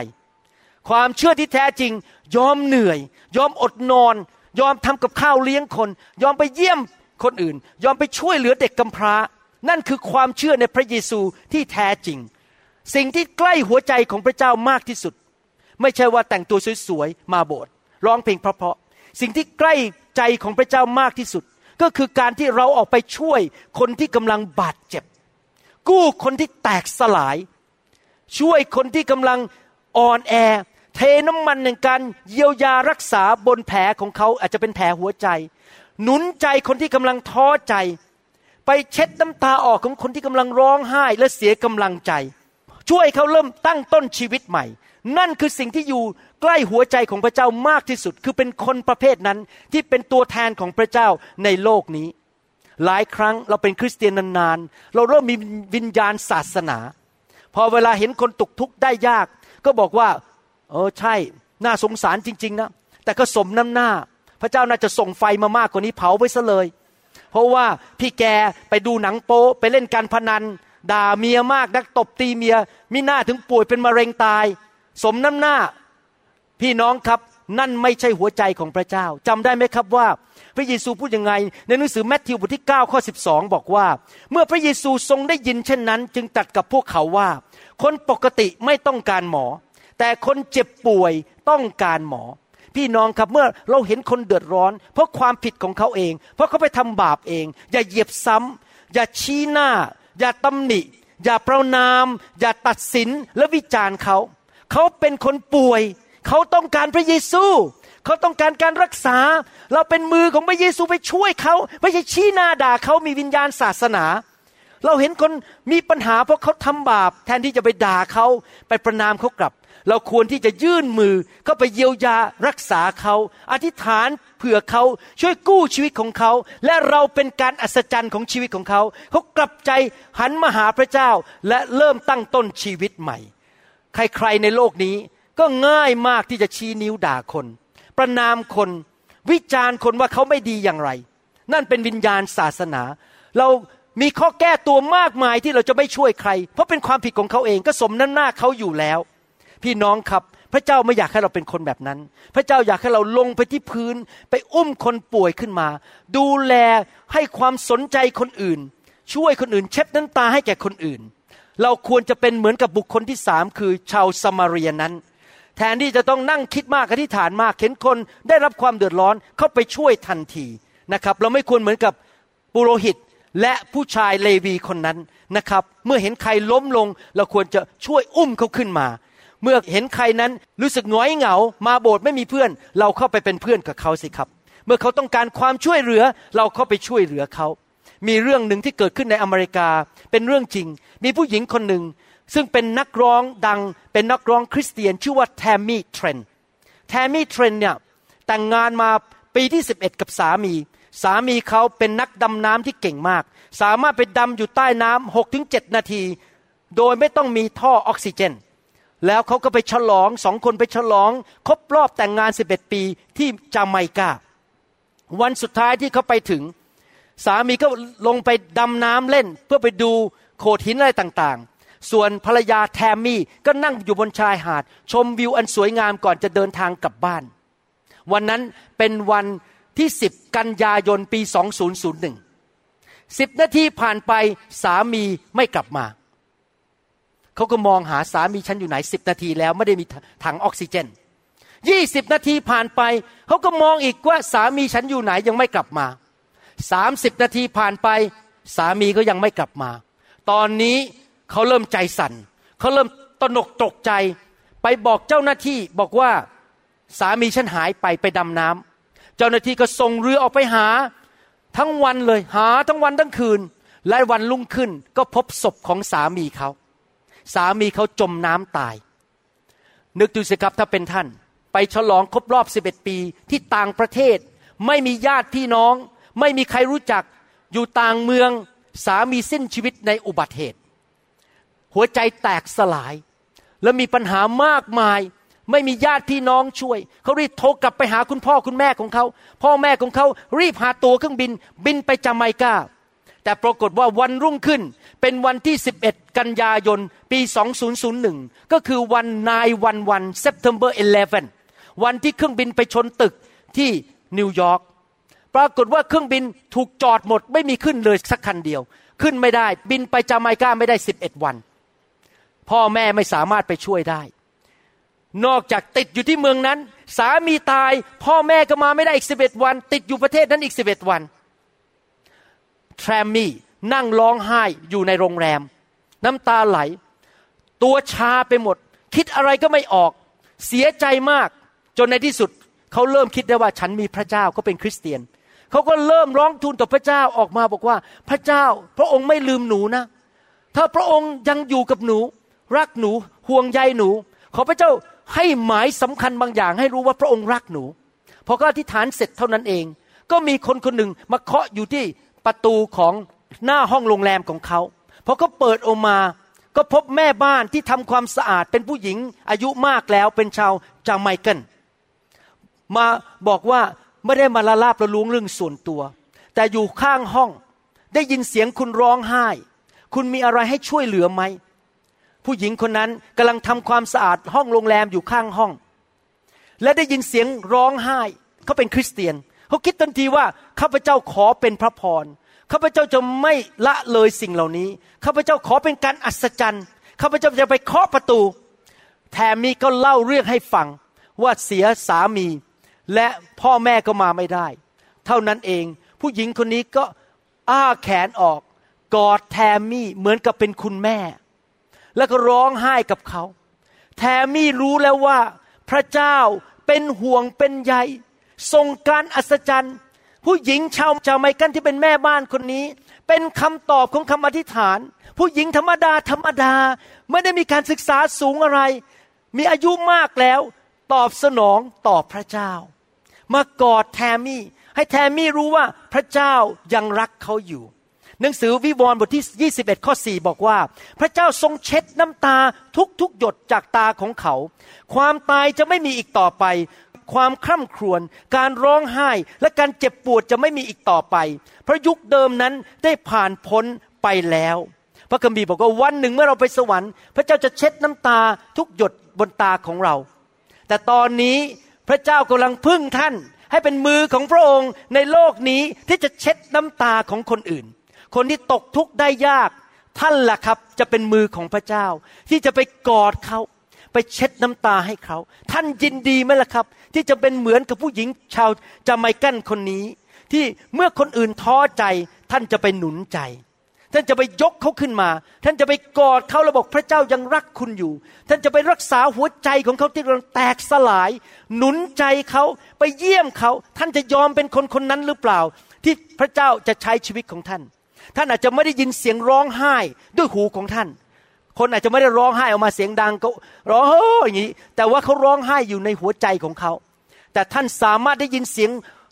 ความเชื่อที่แท้จริง ยอมเหนื่อย ยอมอดนอน ยอมทำกับข้าวเลี้ยงคน ยอมไปเยี่ยมคนอื่น ยอมไปช่วยเหลือเด็กกำพร้า นั่นคือความเชื่อในพระเยซูที่แท้จริง สิ่งที่ใกล้หัวใจของพระเจ้ามากที่สุด ไม่ใช่ว่าแต่งตัวสวยๆมาโบสถ์ ร้องเพลงเพราะๆสิ่งที่ใกล้ใจของพระเจ้ามากที่สุด ก็คือการที่เราออกไปช่วยคนที่กำลังบาดเจ็บ กู้คนที่แตกสลาย ช่วยคนที่กำลังอ่อนแอ เทน้ำมันในการเยียวยารักษาบนแผลของเขาอาจจะเป็นแผลหัวใจ หนุนใจคนที่กำลังท้อใจ ไปเช็ดน้ำตาออกของคนที่กำลังร้องไห้และเสียกำลังใจ ช่วยเขาเริ่มตั้งต้นชีวิตใหม่ นั่นคือสิ่งที่อยู่ ใกล้หัวใจของพระเจ้ามากที่สุด คือเป็นคนประเภทนั้นที่เป็นตัวแทนของพระเจ้าในโลกนี้ หลายครั้งเราเป็นคริสเตียนนานๆ เราเริ่มมีวิญญาณศาสนา พอเวลาเห็นคนตกทุกข์ได้ยาก ก็บอกว่าเออใช่ น่าสงสารจริง ๆ นะ แต่ก็สมน้ำหน้า พระเจ้าน่าจะส่งไฟมามากกว่านี้เผาไปซะเลย เพราะว่าพี่แกไปดูหนังโป๊ไปเล่นการพนัน ด่าเมียมากนักตบตีเมียมิหน้าถึงป่วยเป็นมะเร็งตาย สมน้ำหน้า พี่น้องครับนั่นไม่ใช่หัวใจของพระเจ้าจำได้ไหมครับว่า พระเยซูพูดยังไง ในหนังสือแมทธิวบทที่9ข้อ12 บอกว่า เมื่อพระเยซูทรงได้ยินเช่นนั้น จึงตัดกับพวกเขาว่า คนปกติไม่ต้องการหมอ แต่คนเจ็บป่วยต้องการหมอ พี่น้องครับเมื่อเราเห็นคนเดือดร้อน เพราะความผิดของเขาเอง เพราะเขาไปทำบาปเอง อย่าเหยียบซ้ำอย่าชี้หน้า อย่าตำหนิ อย่าประนาม อย่าตัดสินและวิจารณ์เขา เขาเป็นคนป่วยเเขาต้องการพระเยซู เขาต้องการการรักษา เราเป็นมือของพระเยซูไปช่วยเขาไม่ใช่ชี้หน้าด่าเขามีวิญญาณศาสนา เราเห็นคนมีปัญหาเพราะเขาทำบาป แทนที่จะไปด่าเขาไปประนามเขากลับ เราควรที่จะยื่นมือเข้าไปเยียวยารักษาเขา อธิษฐานเผื่อเขาช่วยกู้ชีวิตของเขา และเราเป็นการอัศจรรย์ของชีวิตของเขาเขากลับใจหันมาหาพระเจ้าและเริ่มตั้งต้นชีวิตใหม่ ใครๆในโลกนี้ ก็ง่ายมากที่จะชี้นิ้วด่าคน ประนามคนวิจารณ์คนว่าเขาไม่ดีอย่างไร นั่นเป็นวิญญาณศาสนา เรามีข้อแก้ตัวมากมายที่เราจะไม่ช่วยใคร เพราะเป็นความผิดของเขาเองก็สมน้ำหน้าเขาอยู่แล้ว พี่น้องครับพระเจ้าไม่อยากให้เราเป็นคนแบบนั้น พระเจ้าอยากให้เราลงไปที่พื้น ไปอุ้มคนป่วยขึ้นมา ดูแลให้ความสนใจคนอื่น ช่วยคนอื่น เช็ดน้ำตาให้แก่คนอื่น เราควรจะเป็นเหมือนกับบุคคลที่สามคือชาวสมาเรียนั้น แทนที่จะต้องนั่งคิดมากอธิษฐานมากเห็นคนได้รับความเดือดร้อนเข้าไปช่วยทันทีนะครับ เราไม่ควรเหมือนกับปุโรหิตและผู้ชายเลวีคนนั้นนะครับ เมื่อเห็นใครล้มลง เราควรจะช่วยอุ้มเขาขึ้นมา เมื่อเห็นใครนั้นรู้สึกหงอยเหงา มาโบสถ์ไม่มีเพื่อน เราเข้าไปเป็นเพื่อนกับเขาสิครับ เมื่อเขาต้องการความช่วยเหลือ เราเข้าไปช่วยเหลือเขา มีเรื่องหนึ่งที่เกิดขึ้นในอเมริกาเป็นเรื่องจริง มีผู้หญิงคนหนึ่ง ซึ่งเป็นนักร้องดังเป็นนักร้องคริสเตียน ชื่อว่าแทมมี่เทรนแทมมี่เทรนเนี่ยแต่งงานมาปีที่ 11 กับสามี สามีเขาเป็นนักดำน้ำที่เก่งมาก สามารถไปดำอยู่ใต้น้ำหกถึงเจ็ดนาที โดยไม่ต้องมีท่อออกซิเจน แล้วเขาก็ไปฉลองสองคนไปฉลอง ครบรอบแต่งงาน 11 ปีที่จาไมกา วันสุดท้ายที่เขาไปถึง สามีก็ลงไปดำน้ำเล่นเพื่อไปดูโขดหินอะไรต่าง ส่วนภรรยาแทมมี่ก็นั่งอยู่บนชายหาด ชมวิวอันสวยงามก่อนจะเดินทางกลับบ้าน วันนั้นเป็นวันที่สิบกันยายนปี 2001สิบนาทีผ่านไปสามีไม่กลับมา เขาก็มองหาสามีฉันอยู่ไหนสิบนาทีแล้วไม่ได้มีถังออกซิเจนยี่สิบนาทีผ่านไป เขาก็มองอีกว่าสามีฉันอยู่ไหนยังไม่กลับมาสามสิบนาทีผ่านไป สามีก็ยังไม่กลับมา ตอนนี้ เขาเริ่มใจสั่นเขาเริ่มตนกตกใจ ไปบอกเจ้าหน้าที่บอกว่าสามีฉันหายไปไปดำน้ำเจ้าหน้าที่ก็ส่งเรือออกไปหา ทั้งวันเลยหาทั้งวันทั้งคืน และวันรุ่งขึ้นก็พบศพของสามีเขา สามีเขาจมน้ำตาย นึกดูสิครับถ้าเป็นท่าน ไปฉลองครบรอบ 11 ปีที่ต่างประเทศ ไม่มีญาติพี่น้อง ไม่มีใครรู้จักอยู่ต่างเมืองสามีสิ้นชีวิตในอุบัติเหตุ หัวใจแตกสลาย และมีปัญหามากมาย ไม่มีญาติพี่น้องช่วย เขารีบโทรกลับไปหาคุณพ่อคุณแม่ของเขา พ่อแม่ของเขารีบหาตัวเครื่องบิน บินไปจาไมกาแต่ปรากฏว่าวันรุ่งขึ้นเป็นวันที่ 11 กันยายน ปี 2001 ก็คือวันนายวันวัน September 11 วันที่เครื่องบินไปชนตึกที่นิวยอร์กปรากฏว่าเครื่องบินถูกจอดหมด ไม่มีขึ้นเลยสักคันเดียว ขึ้นไม่ได้บินไปจาไมกาไม่ได้ 11 วัน พ่อแม่ไม่สามารถไปช่วยได้ นอกจากติดอยู่ที่เมืองนั้น สามีตาย พ่อแม่ก็มาไม่ได้อีกสิบเอ็ดวัน ติดอยู่ประเทศนั้นอีกสิบเอ็ดวันแทรมมี่นั่งร้องไห้อยู่ในโรงแรม น้ำตาไหล ตัวชาไปหมด คิดอะไรก็ไม่ออก เสียใจมาก จนในที่สุดเขาเริ่มคิดได้ว่าฉันมีพระเจ้าเขาเป็นคริสเตียนเขาก็เริ่มร้องทูลต่อพระเจ้าออกมาบอกว่า พระเจ้า พระองค์ไม่ลืมหนูนะ ถ้าพระองค์ยังอยู่กับหนู รักหนูห่วงใยหนู ขอพระเจ้าให้หมายสำคัญบางอย่าง ให้รู้ว่าพระองค์รักหนูพอก็อธิษฐานเสร็จเท่านั้นเอง ก็มีคนคนหนึ่งมาเคาะอยู่ที่ประตูของหน้าห้องโรงแรมของเขาพอเขาเปิดออกมาก็พบแม่บ้านที่ทำความสะอาดเป็นผู้หญิงอายุมากแล้วเป็นชาวจาไมเกิลมาบอกว่าไม่ได้มาละลาบละล้วงเรื่องส่วนตัว แต่อยู่ข้างห้องได้ยินเสียงคุณร้องไห้ คุณมีอะไรให้ช่วยเหลือไหม ผู้หญิงคนนั้นกำลังทำความสะอาดห้องโรงแรมอยู่ข้างห้อง และได้ยินเสียงร้องไห้เขาเป็นคริสเตียนเขาคิดทันทีว่าข้าพเจ้าขอเป็นพระพรข้าพเจ้าจะไม่ละเลยสิ่งเหล่านี้ข้าพเจ้าขอเป็นการอัศจรรย์ข้าพเจ้าจะไปเคาะประตูแถมมีก็เล่าเรื่องให้ฟังว่าเสียสามี และพ่อแม่ก็มาไม่ได้ เท่านั้นเองผู้หญิงคนนี้ก็อ้าแขนออกกอดแทมมี่เหมือนกับเป็นคุณแม่ แล้วก็ร้องไห้กับเขา แทมมี่รู้แล้วว่าพระเจ้าเป็นห่วงเป็นใยทรงการอัศจรรย์ ผู้หญิงชาวชาวไมกันที่เป็นแม่บ้านคนนี้ เป็นคำตอบของคำอธิษฐาน ผู้หญิงธรรมดาธรรมดา ไม่ได้มีการศึกษาสูงอะไร มีอายุมากแล้ว ตอบสนองต่อพระเจ้า มากอดแทมมี่ ให้แทมมี่รู้ว่าพระเจ้ายังรักเขาอยู่ หนังสือวิวรณ์บทที่ 21 ข้อ 4 บอกว่า พระเจ้าทรงเช็ดน้ำตาทุกทุกหยดจากตาของเขา ความตายจะไม่มีอีกต่อไป ความคร่ำครวญการร้องไห้และการเจ็บปวดจะไม่มีอีกต่อไป เพราะยุคเดิมนั้นได้ผ่านพ้นไปแล้ว พระคัมภีร์บอกว่าวันหนึ่งเมื่อเราไปสวรรค์ พระเจ้าจะเช็ดน้ำตาทุกหยดบนตาของเรา แต่ตอนนี้พระเจ้ากำลังพึ่งท่านให้เป็นมือของพระองค์ในโลกนี้ที่จะเช็ดน้ำตาของคนอื่น คนที่ตกทุกข์ได้ยาก ท่านล่ะครับจะเป็นมือของพระเจ้า ที่จะไปกอดเขาไปเช็ดน้ำตาให้เขา ท่านยินดีไหมล่ะครับ ที่จะเป็นเหมือนกับผู้หญิงชาวจาไมกันคนนี้ ที่เมื่อคนอื่นท้อใจ ท่านจะไปหนุนใจ ท่านจะไปยกเขาขึ้นมา ท่านจะไปกอดเขาแล้วบอกพระเจ้ายังรักคุณอยู่ ท่านจะไปรักษาหัวใจของเขาที่กำลังแตกสลาย หนุนใจเขาไปเยี่ยมเขา ท่านจะยอมเป็นคนคนนั้นหรือเปล่า ที่พระเจ้าจะใช้ชีวิตของท่าน ท่านอาจจะไม่ได้ยินเสียงร้องไห้ด้วยหูของท่าน คนอาจจะไม่ได้ร้องไห้ออกมาเสียงดังก็ร้องโอ้อย่างนี้ แต่ว่าเขาร้องไห้อยู่ในหัวใจของเขา แต่ท่านสามารถได้ยินเสียง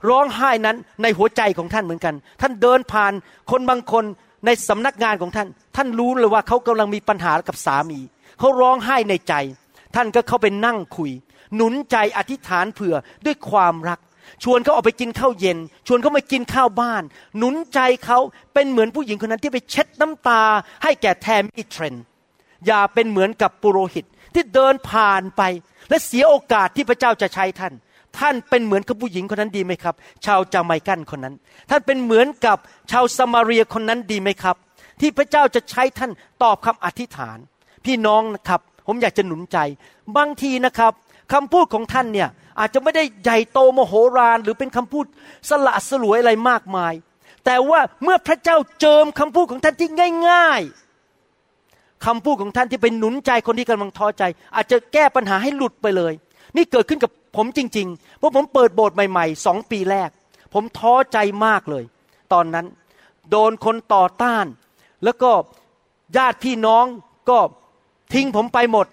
ร้องไห้นั้นในหัวใจของท่านเหมือนกัน ท่านเดินผ่านคนบางคนในสำนักงานของท่าน ท่านรู้เลยว่าเขากำลังมีปัญหากับสามี เขาร้องไห้ในใจ ท่านก็เข้าไปนั่งคุย หนุนใจอธิษฐานเผื่อด้วยความรัก ชวนเขาออกไปกินข้าวเย็น ชวนเขามากินข้าวบ้าน หนุนใจเขาเป็นเหมือนผู้หญิงคนนั้นที่ไปเช็ดน้ำตา ให้แก่แทมอีเทรนอย่าเป็นเหมือนกับปุโรหิตที่เดินผ่านไป และเสียโอกาสที่พระเจ้าจะใช้ท่าน ท่านเป็นเหมือนกับผู้หญิงคนนั้นดีไหมครับ ชาวจาไมกันคนนั้น ท่านเป็นเหมือนกับชาวสมาเรียคนนั้นดีไหมครับ ที่พระเจ้าจะใช้ท่านตอบคำอธิษฐาน พี่น้องนะครับ ผมอยากจะหนุนใจ บางทีนะครับคำพูดของท่านเนี่ย อาจจะไม่ได้ใหญ่โตมโหฬารหรือเป็นคำพูดสละสลวยอะไรมากมาย แต่ว่าเมื่อพระเจ้าเจิมคำพูดของท่านที่ง่าย ๆคำพูดของท่านที่เป็นหนุนใจคนที่กำลังท้อใจ อาจจะแก้ปัญหาให้หลุดไปเลย นี่เกิดขึ้นกับผมจริงๆเพราะผมเปิดโบสถ์ใหม่ๆสองปีแรก ผมท้อใจมากเลย ตอนนั้นโดนคนต่อต้าน แล้วก็ญาติพี่น้องก็ทิ้งผมไปหมด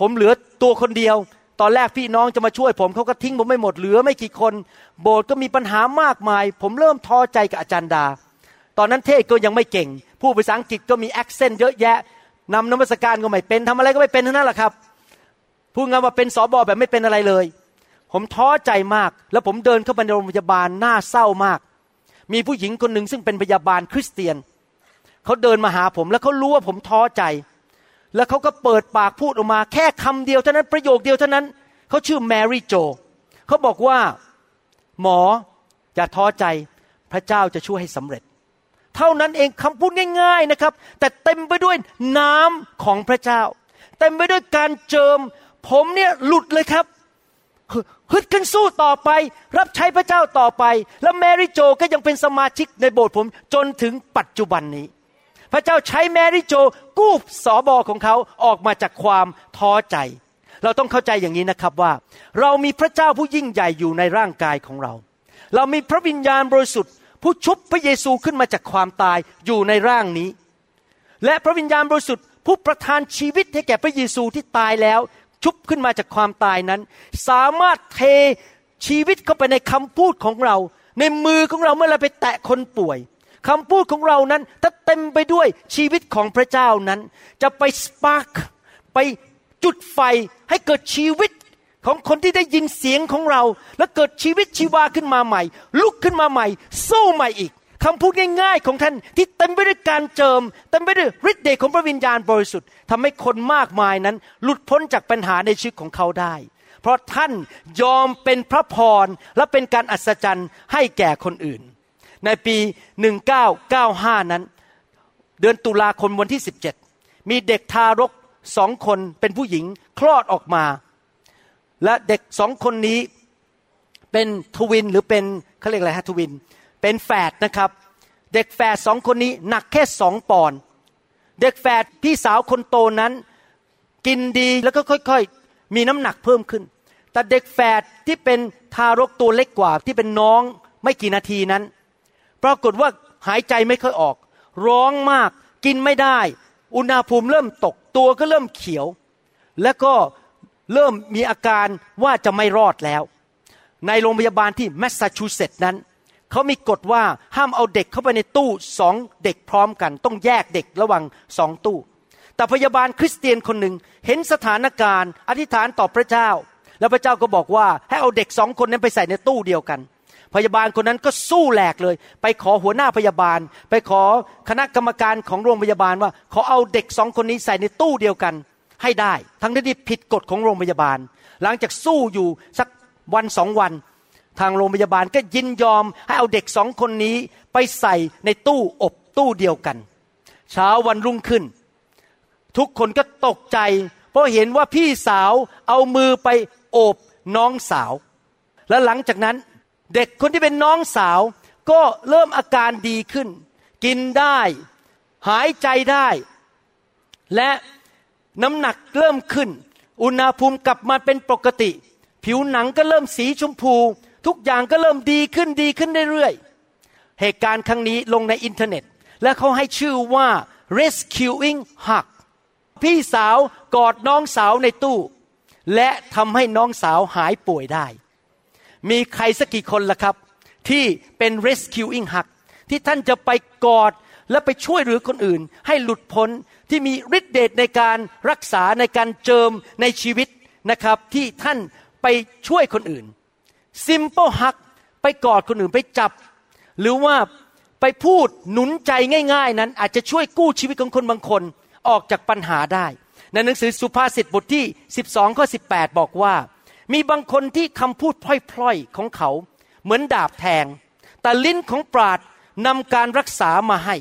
ผมเหลือตัวคนเดียว ตอนแรกพี่น้องจะมาช่วยผมเขาก็ทิ้งผมไม่หมดเหลือไม่กี่คน โบสถ์ก็มีปัญหามากมาย ผมเริ่มท้อใจกับอาจารย์ดา ตอนนั้นเทศก็ยังไม่เก่ง พูดภาษาอังกฤษก็มี accent เยอะแยะนำนมัสการก็ไม่เป็นทำอะไรก็ไม่เป็นทั้งนั้นแหละครับพูดงานว่าเป็นสอบอแบบไม่เป็นอะไรเลย ผมท้อใจมาก แล้วผมเดินเข้าไปในโรงพยาบาลหน้าเศร้ามาก มีผู้หญิงคนหนึ่งซึ่งเป็นพยาบาลคริสเตียนเขาเดินมาหาผมแล้วเขารู้ว่าผมท้อใจ แล้วเขาก็เปิดปากพูดออกมา แค่คำเดียวเท่านั้นประโยคเดียวเท่านั้น เขาชื่อแมรี่โจเขาบอกว่าหมออย่าท้อใจพระเจ้าจะช่วยให้สำเร็จ เท่านั้นเองคำพูดง่าย ๆนะครับ แต่เต็มไปด้วยน้ำของพระเจ้า เต็มไปด้วยการเจิม ผมเนี่ยหลุดเลยครับฮึดขึ้นสู้ต่อไป รับใช้พระเจ้าต่อไป แล้วแมรี่โจก็ยังเป็นสมาชิกในโบสถ์ผมจนถึงปัจจุบันนี้ พระเจ้าใช้แมรี่โจกู้สอบอของเขาออกมาจากความท้อใจ เราต้องเข้าใจอย่างนี้นะครับว่า เรามีพระเจ้าผู้ยิ่งใหญ่อยู่ในร่างกายของเรา เรามีพระวิญญาณบริสุทธิ์ผู้ชุบพระเยซูขึ้นมาจากความตายอยู่ในร่างนี้ และพระวิญญาณบริสุทธิ์ผู้ประทานชีวิตให้แก่พระเยซูที่ตายแล้วชุบขึ้นมาจากความตายนั้น สามารถเทชีวิตเข้าไปในคำพูดของเรา ในมือของเราเมื่อเราไปแตะคนป่วย คำพูดของเรานั้นถ้าเต็มไปด้วยชีวิตของพระเจ้านั้น จะไปสปาร์กไปจุดไฟให้เกิดชีวิตของคนที่ได้ยินเสียงของเรา แล้วเกิดชีวิตชีวาขึ้นมาใหม่ ลุกขึ้นมาใหม่ สู้ใหม่อีกคำพูดง่ายๆของท่านที่เต็มไปด้วยการเจิมเต็มไปด้วยฤทธิ์เดชของพระวิญญาณบริสุทธิ์ทำให้คนมากมายนั้น หลุดพ้นจากปัญหาในชีวิตของเขาได้ เพราะท่านยอมเป็นพระพรและเป็นการอัศจรรย์ให้แก่คนอื่น ในปี 1995 นั้น เดือนตุลาคมวันที่ 17 มีเด็กทารกสองคนเป็นผู้หญิงคลอดออกมา และเด็กสองคนนี้เป็นทวินหรือเป็นเขาเรียกอะไรฮะทวิน เป็นแฝดนะครับ เด็กแฝดสองคนนี้หนักแค่สองปอนด์เด็กแฝดพี่สาวคนโตนั้นกินดีแล้วก็ค่อยๆ มีน้ำหนักเพิ่มขึ้น แต่เด็กแฝดที่เป็นทารกตัวเล็กกว่าที่เป็นน้องไม่กี่นาทีนั้น ปรากฏว่าหายใจไม่ค่อยออก ร้องมากกินไม่ได้ อุณหภูมิเริ่มตกตัวก็เริ่มเขียว แล้วก็เริ่มมีอาการว่าจะไม่รอดแล้ว ในโรงพยาบาลที่แมสซาชูเซตส์นั้นเขามีกฎว่าห้ามเอาเด็กเข้าไปในตู้สองเด็กพร้อมกัน ต้องแยกเด็กระหว่างสองตู้ แต่พยาบาลคริสเตียนคนหนึ่งเห็นสถานการณ์ อธิษฐานต่อพระเจ้า แล้วพระเจ้าก็บอกว่าให้เอาเด็กสองคนนั้นไปใส่ในตู้เดียวกัน พยาบาลคนนั้นก็สู้แหลกเลย ไปขอหัวหน้าพยาบาล ไปขอคณะกรรมการของโรงพยาบาลว่า ขอเอาเด็กสองคนนี้ใส่ในตู้เดียวกัน ให้ได้ ทั้งที่ผิดกฎของโรงพยาบาล หลังจากสู้อยู่สักวันสองวัน ทางโรงพยาบาลก็ยินยอมให้เอาเด็กสองคนนี้ไปใส่ในตู้อบตู้เดียวกัน เช้าวันรุ่งขึ้น ทุกคนก็ตกใจ เพราะเห็นว่าพี่สาวเอามือไปโอบน้องสาว และหลังจากนั้น เด็กคนที่เป็นน้องสาว ก็เริ่มอาการดีขึ้น กินได้ หายใจได้ และน้ำหนักเริ่มขึ้น อุณหภูมิกลับมาเป็นปกติ ผิวหนังก็เริ่มสีชมพู ทุกอย่างก็เริ่มดีขึ้นดีขึ้นเรื่อยๆเหตุการณ์ครั้งนี้ลงในอินเทอร์เน็ต และเขาให้ชื่อว่า rescuing hug พี่สาวกอดน้องสาวในตู้ และทำให้น้องสาวหายป่วยได้ มีใครสักกี่คนล่ะครับ ที่เป็น rescuing hug ที่ท่านจะไปกอดและไปช่วยเหลือคนอื่น ให้หลุดพ้นที่มีฤทธิเดชในการรักษาในการเจิมในชีวิตนะครับ ที่ท่านไปช่วยคนอื่นซิมเปิลฮักไปกอดคนอื่นไปจับ หรือว่าไปพูดหนุนใจง่าย ๆ นั้น อาจจะช่วยกู้ชีวิตของคนบางคนออกจากปัญหาได้ ในหนังสือสุภาษิตบทที่ 12 ข้อ 18 บอกว่า มีบางคนที่คำพูดพล่อยๆของเขา เหมือนดาบแทง แต่ลิ้นของปราดนำการรักษามาให้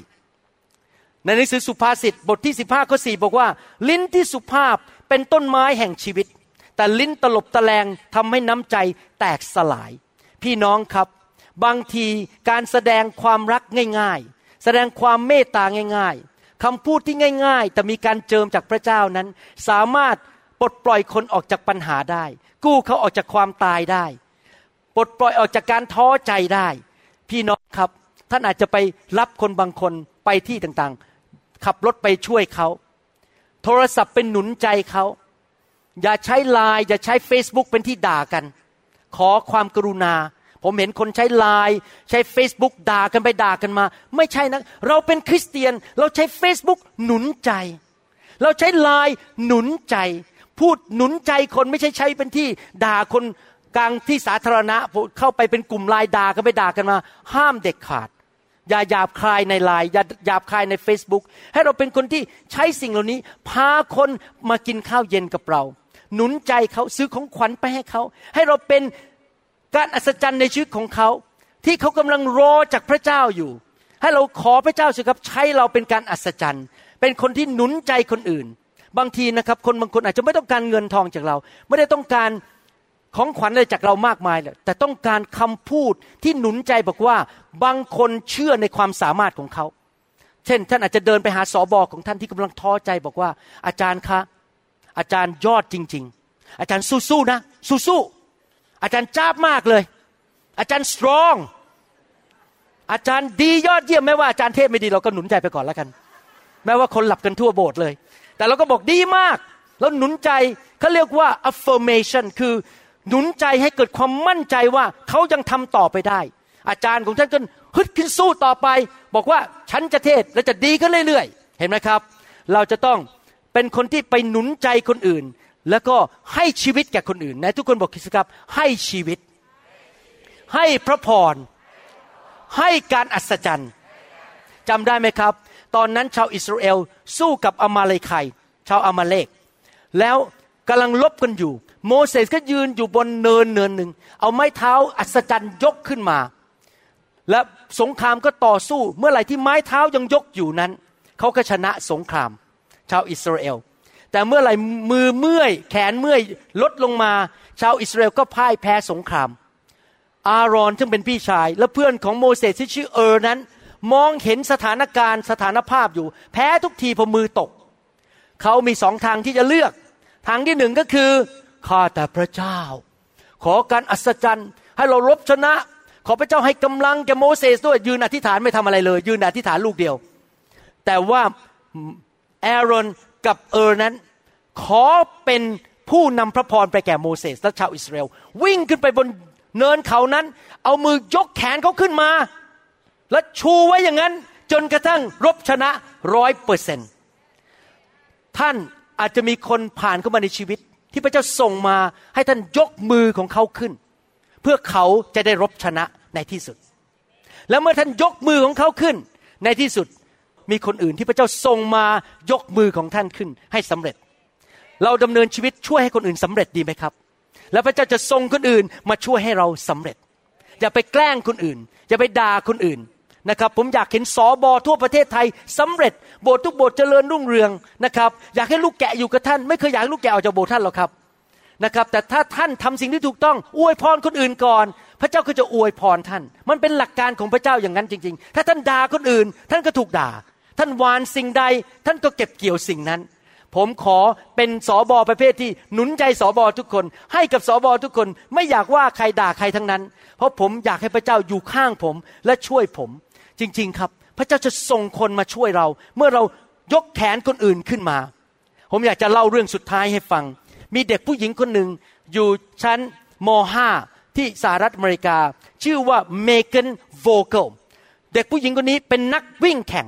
ในหนังสือสุภาษิตบทที่15ข้อ4บอกว่า ลิ้นที่สุภาพเป็นต้นไม้แห่งชีวิต แต่ลิ้นตลบตะแลงทำให้น้ำใจแตกสลาย พี่น้องครับ บางทีการแสดงความรักง่าย ๆ แสดงความเมตตาง่าย ๆคำพูดที่ง่าย ๆ แต่มีการเจิมจากพระเจ้านั้น สามารถ ปลดปล่อยคนออกจากปัญหาได้ กู้เขาออกจากความตายได้ปลดปล่อยออกจากการท้อใจได้ พี่น้องครับ ท่านอาจจะไปรับคนบางคนไปที่ต่างๆ ขับรถไปช่วยเขา โทรศัพท์เป็นหนุนใจเขา อย่าใช้ไลน์อย่าใช้ Facebook เป็นที่ด่ากัน ขอความกรุณา ผมเห็นคนใช้ไลน์ใช้ Facebook ด่ากันไปด่ากันมา ไม่ใช่นะเราเป็นคริสเตียน เราใช้ Facebook หนุนใจ เราใช้ไลน์หนุนใจ พูดหนุนใจคนไม่ใช่ใช้เป็นที่ด่าคนกลางที่สาธารณะเข้าไปเป็นกลุ่มลน์ด่ากันไปด่ากันมา ห้ามเด็กขาด อย่าหยาบคายในไลน์อย่าหยาบคายใน Facebook ให้เราเป็นคนที่ใช้สิ่งเหล่านี้ พาคนมากินข้าวเย็นกับเรา หนุนใจเขาซื้อของขวัญไปให้เขา ให้เราเป็นการอัศจรรย์ในชีวิตของเขา ที่เขากำลังรอจากพระเจ้าอยู่ ให้เราขอพระเจ้าสิครับใช้เราเป็นการอัศจรรย์ เป็นคนที่หนุนใจคนอื่น บางทีนะครับ คนบางคนอาจจะไม่ต้องการเงินทองจากเรา ไม่ได้ต้องการของขวัญอะไรจากเรามากมายเลยแต่ต้องการคำพูดที่หนุนใจบอกว่าบางคนเชื่อในความสามารถของเขา เช่น ท่านอาจจะเดินไปหาสอบอของท่านที่กำลังท้อใจบอกว่า อาจารย์คะ อาจารย์ยอดจริง ๆ อาจารย์สู้ๆนะ สู้ๆอาจารย์จ้าบมากเลย อาจารย์สตรองอาจารย์ดียอดเยี่ยมแม้ว่าอาจารย์เทศไม่ดีเราก็หนุนใจไปก่อนแล้วกัน แม้ว่าคนหลับกันทั่วโบสถ์เลย แต่เราก็บอกดีมากแล้วหนุนใจเขาเรียกว่า affirmation คือหนุนใจให้เกิดความมั่นใจว่าเขายังทำต่อไปได้ อาจารย์ของท่านก็ฮึดขึ้นสู้ต่อไป บอกว่าฉันจะเทศและจะดีขึ้นเรื่อยๆ เห็นไหมครับ เราจะต้องเป็นคนที่ไปหนุนใจคนอื่น แล้วก็ให้ชีวิตแก่คนอื่นนะทุกคนบอกคิดสครับ ให้ชีวิต ให้พระพร ให้การอัศจรรย์จำได้ไหมครับ ตอนนั้นชาวอิสราเอลสู้กับอามาเลไคชาวอามาเลก แล้วกำลังลบกันอยู่ โมเสสก็ยืนอยู่บนเนินเนินหนึ่งเอาไม้เท้าอัศจรรย์ยกขึ้นมา และสงครามก็ต่อสู้เมื่อไหร่ที่ไม้เท้ายังยกอยู่นั้นเขาก็ชนะสงคราม ชาวอิสราเอล แต่เมื่อไหร่มือเมื่อยแขนเมื่อยลดลงมา ชาวอิสราเอลก็พ่ายแพ้สงคราม อารอนซึ่งเป็นพี่ชาย และเพื่อนของโมเสสที่ชื่อเฮอร์นั้น มองเห็นสถานการณ์สถานภาพอยู่ แพ้ทุกทีพอมือตก เขามีสองทางที่จะเลือก ทางที่หนึ่งก็คือข้าแต่พระเจ้า ขอการอัศจรรย์ ให้เรารบชนะ ขอพระเจ้าให้กำลังแก่โมเสสด้วยยืนอธิษฐานไม่ทำอะไรเลย ยืนอธิษฐานลูกเดียว แต่ว่าแอรอนกับเฮอร์นั้น ขอเป็นผู้นำพระพรไปแก่โมเสสและชาวอิสราเอลวิ่งขึ้นไปบนเนินเขานั้น เอามือยกแขนเขาขึ้นมา และชูไว้อย่างนั้นจนกระทั่งรบชนะร้อยเปอร์เซนท่านอาจจะมีคนผ่านเข้ามาในชีวิต ที่พระเจ้าส่งมาให้ท่านยกมือของเขาขึ้น เพื่อเขาจะได้รบชนะในที่สุด แล้วเมื่อท่านยกมือของเขาขึ้น ในที่สุดมีคนอื่นที่พระเจ้าส่งมายกมือของท่านขึ้น ให้สำเร็จ เราดำเนินชีวิตช่วยให้คนอื่นสำเร็จดีไหมครับ แล้วพระเจ้าจะส่งคนอื่นมาช่วยให้เราสำเร็จ อย่าไปแกล้งคนอื่น อย่าไปด่าคนอื่น นะครับผมอยากเห็นสอบอทั่วประเทศไทยสำเร็จโบสถ์ทุกโบสถ์เจริญรุ่งเรืองนะครับอยากให้ลูกแกะอยู่กับท่าน ไม่เคยอยากให้ลูกแกะออกจากโบสถ์ท่านหรอกครับนะครับแต่ถ้าท่านทำสิ่งที่ถูกต้องอวยพรคนอื่นก่อน พระเจ้าก็จะอวยพรท่าน มันเป็นหลักการของพระเจ้าอย่างนั้นจริง ๆ ถ้าท่านด่าคนอื่น ท่านก็ถูกด่า ท่านวานสิ่งใด ท่านก็เก็บเกี่ยวสิ่งนั้น ผมขอเป็นสอบอประเภทที่หนุนใจสอบอทุกคน ให้กับสอบอทุกคนไม่อยากว่าใครด่าใครทั้งนั้น เพราะผมอยากให้พระเจ้าอยู่ข้างผมและช่วยผม จริง ๆ ครับ พระเจ้าจะส่งคนมาช่วยเรา เมื่อเรายกแขนคนอื่นขึ้นมา ผมอยากจะเล่าเรื่องสุดท้ายให้ฟัง มีเด็กผู้หญิงคนหนึ่งอยู่ชั้นม .5 ที่สหรัฐอเมริกา ชื่อว่าเมเกนโวเกลเด็กผู้หญิงคนนี้เป็นนักวิ่งแข่ง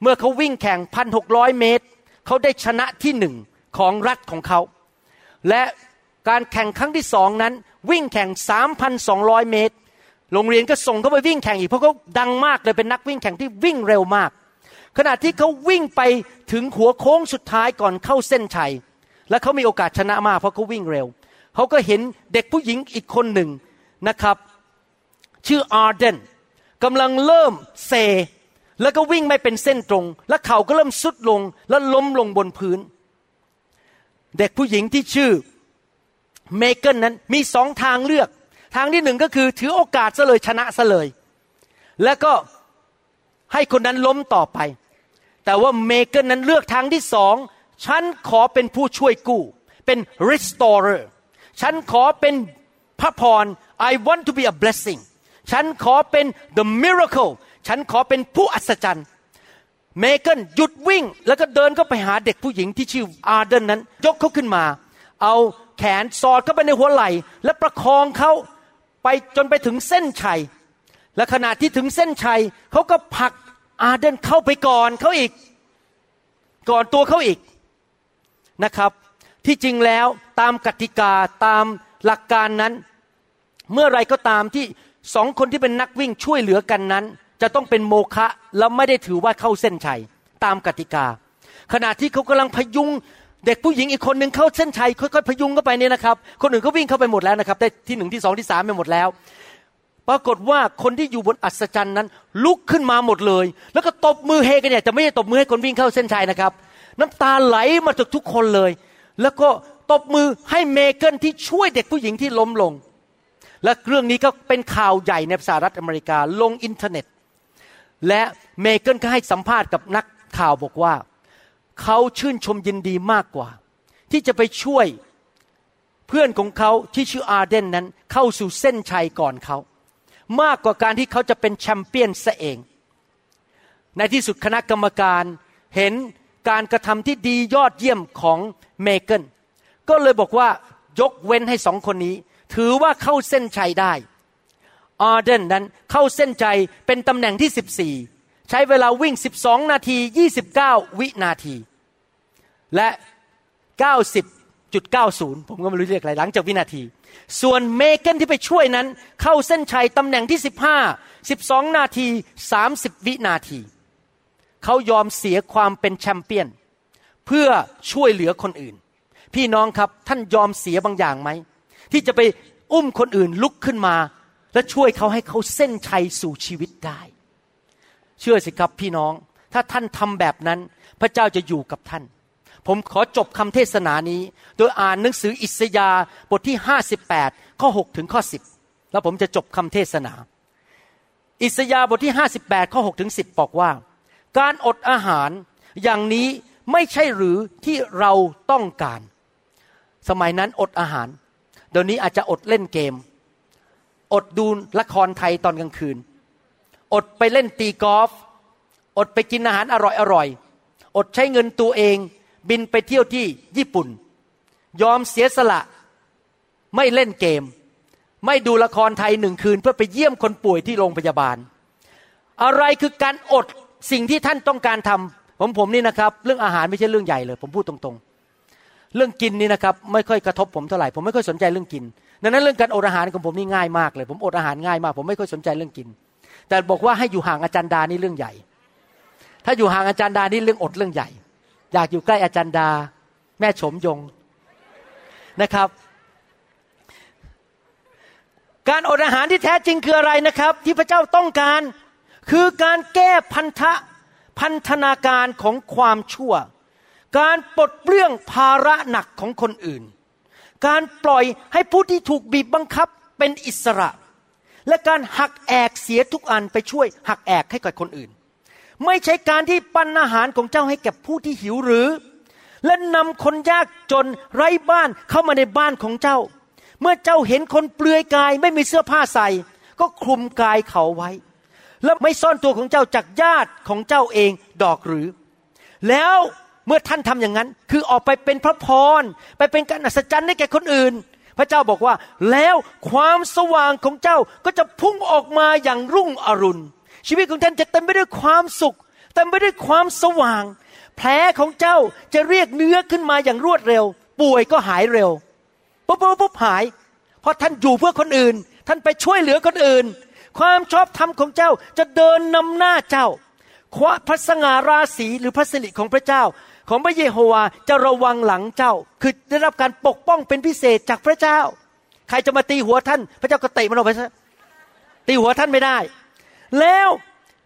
เมื่อเขาวิ่งแข่งพันหกร้อยเมตร เขาได้ชนะที่หนึ่งของรัฐของเขา และการแข่งครั้งที่สองนั้นวิ่งแข่งสามพันสองร้อยเมตร โรงเรียนก็ส่งเขาไปวิ่งแข่งอีกเพราะเขาดังมากเลยเป็นนักวิ่งแข่งที่วิ่งเร็วมาก ขณะที่เขาวิ่งไปถึงหัวโค้งสุดท้ายก่อนเข้าเส้นชัย และเขามีโอกาสชนะมากเพราะเขาวิ่งเร็วเขาก็เห็นเด็กผู้หญิงอีกคนหนึ่งนะครับ ชื่ออาร์เดนกำลังเริ่มเซ แล้วก็วิ่งไม่เป็นเส้นตรง แล้วเข่าก็เริ่มทรุดลงแล้วล้มลงบนพื้น เด็กผู้หญิงที่ชื่อเมเกิลนั้นมีสองทางเลือก ทางที่หนึ่งก็คือถือโอกาสซะเลยชนะซะเลย แล้วก็ให้คนนั้นล้มต่อไป แต่ว่าเมเกิลนั้นเลือกทางที่สองฉันขอเป็นผู้ช่วยกู้ เป็น restorer ฉันขอเป็นพระพร I want to be a blessing ฉันขอเป็น the miracle ฉันขอเป็นผู้อัศจรรย์ เมเกิลหยุดวิ่ง แล้วก็เดินเข้าไปหาเด็กผู้หญิงที่ชื่ออาร์เดนนั้น ยกเขาขึ้นมา เอาแขนสอดเข้าไปในหัวไหล่ และประคองเขา ไปจนไปถึงเส้นชัย และขณะที่ถึงเส้นชัยเขาก็ผลักอาเดนเข้าไปก่อนเขาอีก ก่อนตัวเขาอีกนะครับ ที่จริงแล้วตามกติกาตามหลักการนั้น เมื่อไรก็ตามที่สองคนที่เป็นนักวิ่งช่วยเหลือกันนั้น จะต้องเป็นโมฆะแล้วไม่ได้ถือว่าเข้าเส้นชัย ตามกติกา ขณะที่เขากำลังพยุง เด็กผู้หญิงอีกคนหนึ่งเข้าเส้นชัยค่อยๆพยุงเข้าไปเนี่ยนะครับ คนอื่นก็วิ่งเข้าไปหมดแล้วนะครับ ได้ที่หนึ่งที่สองที่สามไปหมดแล้ว ปรากฏว่าคนที่อยู่บนอัศจรรย์นั้น ลุกขึ้นมาหมดเลย แล้วก็ตบมือเฮกันเนี่ยจะไม่ใช่ตบมือให้คนวิ่งเข้าเส้นชัยนะครับ น้ำตาไหลมาจากทุกคนเลย แล้วก็ตบมือให้เมเกิลที่ช่วยเด็กผู้หญิงที่ล้มลง และเรื่องนี้ก็เป็นข่าวใหญ่ในสหรัฐอเมริกาลงอินเทอร์เน็ต และเมเกิลก็ให้สัมภาษณ์กับนักข่าวบอกว่า เขาชื่นชมยินดีมากกว่า ที่จะไปช่วยเพื่อนของเขาที่ชื่ออาเดนนั้นเข้าสู่เส้นชัยก่อนเขา มากกว่าการที่เขาจะเป็นแชมเปี้ยนซะเอง ในที่สุดคณะกรรมการเห็นการกระทำที่ดียอดเยี่ยมของเมเกิลก็เลยบอกว่ายกเว้นให้สองคนนี้ ถือว่าเข้าเส้นชัยได้อาร์เดนนั้นเข้าเส้นใจเป็นตำแหน่งที่ 14 ใช้เวลาวิ่ง 12 นาที 29 วินาที และ 90.90 ผมก็ไม่รู้เรียกอะไรหลังจากวินาที ส่วนเมเกนที่ไปช่วยนั้น เข้าเส้นชัยตำแหน่งที่ 15 12 นาที 30 วินาที เขายอมเสียความเป็นแชมเปี้ยน เพื่อช่วยเหลือคนอื่น พี่น้องครับท่านยอมเสียบางอย่างไหม ที่จะไปอุ้มคนอื่นลุกขึ้นมา และช่วยเขาให้เขาเส้นชัยสู่ชีวิตได้ เชื่อสิครับพี่น้องถ้าท่านทำแบบนั้น พระเจ้าจะอยู่กับท่าน ผมขอจบคำเทศนานี้ โดยอ่านหนังสืออิสยาบทที่ 58 ข้อ 6 ถึงข้อ 10 แล้วผมจะจบคำเทศนา อิสยาห์บทที่ 58 ข้อ 6 ถึง 10 บอกว่า การอดอาหารอย่างนี้ไม่ใช่หรือที่เราต้องการ สมัยนั้นอดอาหาร เดี๋ยวนี้อาจจะอดเล่นเกม อดดูละครไทยตอนกลางคืน อดไปเล่นตีกอล์ฟอดไปกินอาหารอร่อยๆอดใช้เงินตัวเอง บินไปเที่ยวที่ญี่ปุ่น ยอมเสียสละไม่เล่นเกม ไม่ดูละครไทยหนึ่งคืน เพื่อไปเยี่ยมคนป่วยที่โรงพยาบาล อะไรคือการอดสิ่งที่ท่านต้องการทำผมผมนี่นะครับ เรื่องอาหารไม่ใช่เรื่องใหญ่เลย ผมพูดตรงๆ เรื่องกินนี่นะครับไม่ค่อยกระทบผมเท่าไหร่ผมไม่ค่อยสนใจเรื่องกินดังนั้นเรื่องการอดอาหารของผมนี่ง่ายมากเลย ผมอดอาหารง่ายมากผมไม่ค่อยสนใจเรื่องกิน แต่บอกว่าให้อยู่ห่างอาจารย์ดานี่เรื่องใหญ่ ถ้าอยู่ห่างอาจารย์ดานี่เรื่องอดเรื่องใหญ่ อยากอยู่ใกล้อาจารย์ดา แม่ชมยงนะครับ การอดอาหารที่แท้จริงคืออะไรนะครับ ที่พระเจ้าต้องการคือการแก้พันธะพันธนาการของความชั่ว การปลดเปลื้องภาระหนักของคนอื่น การปล่อยให้ผู้ที่ถูกบีบบังคับเป็นอิสระ และการหักแอกเสียทุกอันไปช่วยหักแอกให้กับคนอื่น ไม่ใช่การที่ปันอาหารของเจ้าให้แก่ผู้ที่หิวหรือ และนำคนยากจนไร้บ้านเข้ามาในบ้านของเจ้า เมื่อเจ้าเห็นคนเปลือยกายไม่มีเสื้อผ้าใส่ ก็คลุมกายเขาไว้ และไม่ซ่อนตัวของเจ้าจากญาติของเจ้าเองดอกหรือ แล้วเมื่อท่านทำอย่างนั้น คือออกไปเป็นพระพร ไปเป็นการอัศจรรย์ให้แก่คนอื่นพระเจ้าบอกว่าแล้วความสว่างของเจ้าก็จะพุ่งออกมาอย่างรุ่งอรุณ ชีวิตของท่านจะเต็มไปด้วยความสุขเต็มไปด้วยความสว่าง แผลของเจ้าจะเรียกเนื้อขึ้นมาอย่างรวดเร็ว ป่วยก็หายเร็วปุ๊บปุ๊บปุ๊บหาย เพราะท่านอยู่เพื่อคนอื่น ท่านไปช่วยเหลือคนอื่น ความชอบธรรมของเจ้าจะเดินนำหน้าเจ้าพระสง่าราศีหรือพระสิริของพระเจ้า ของพระเยโฮวาจะระวังหลังเจ้า คือได้รับการปกป้องเป็นพิเศษจากพระเจ้า ใครจะมาตีหัวท่าน พระเจ้าก็เตะมันออกไปซะตีหัวท่านไม่ได้ แล้ว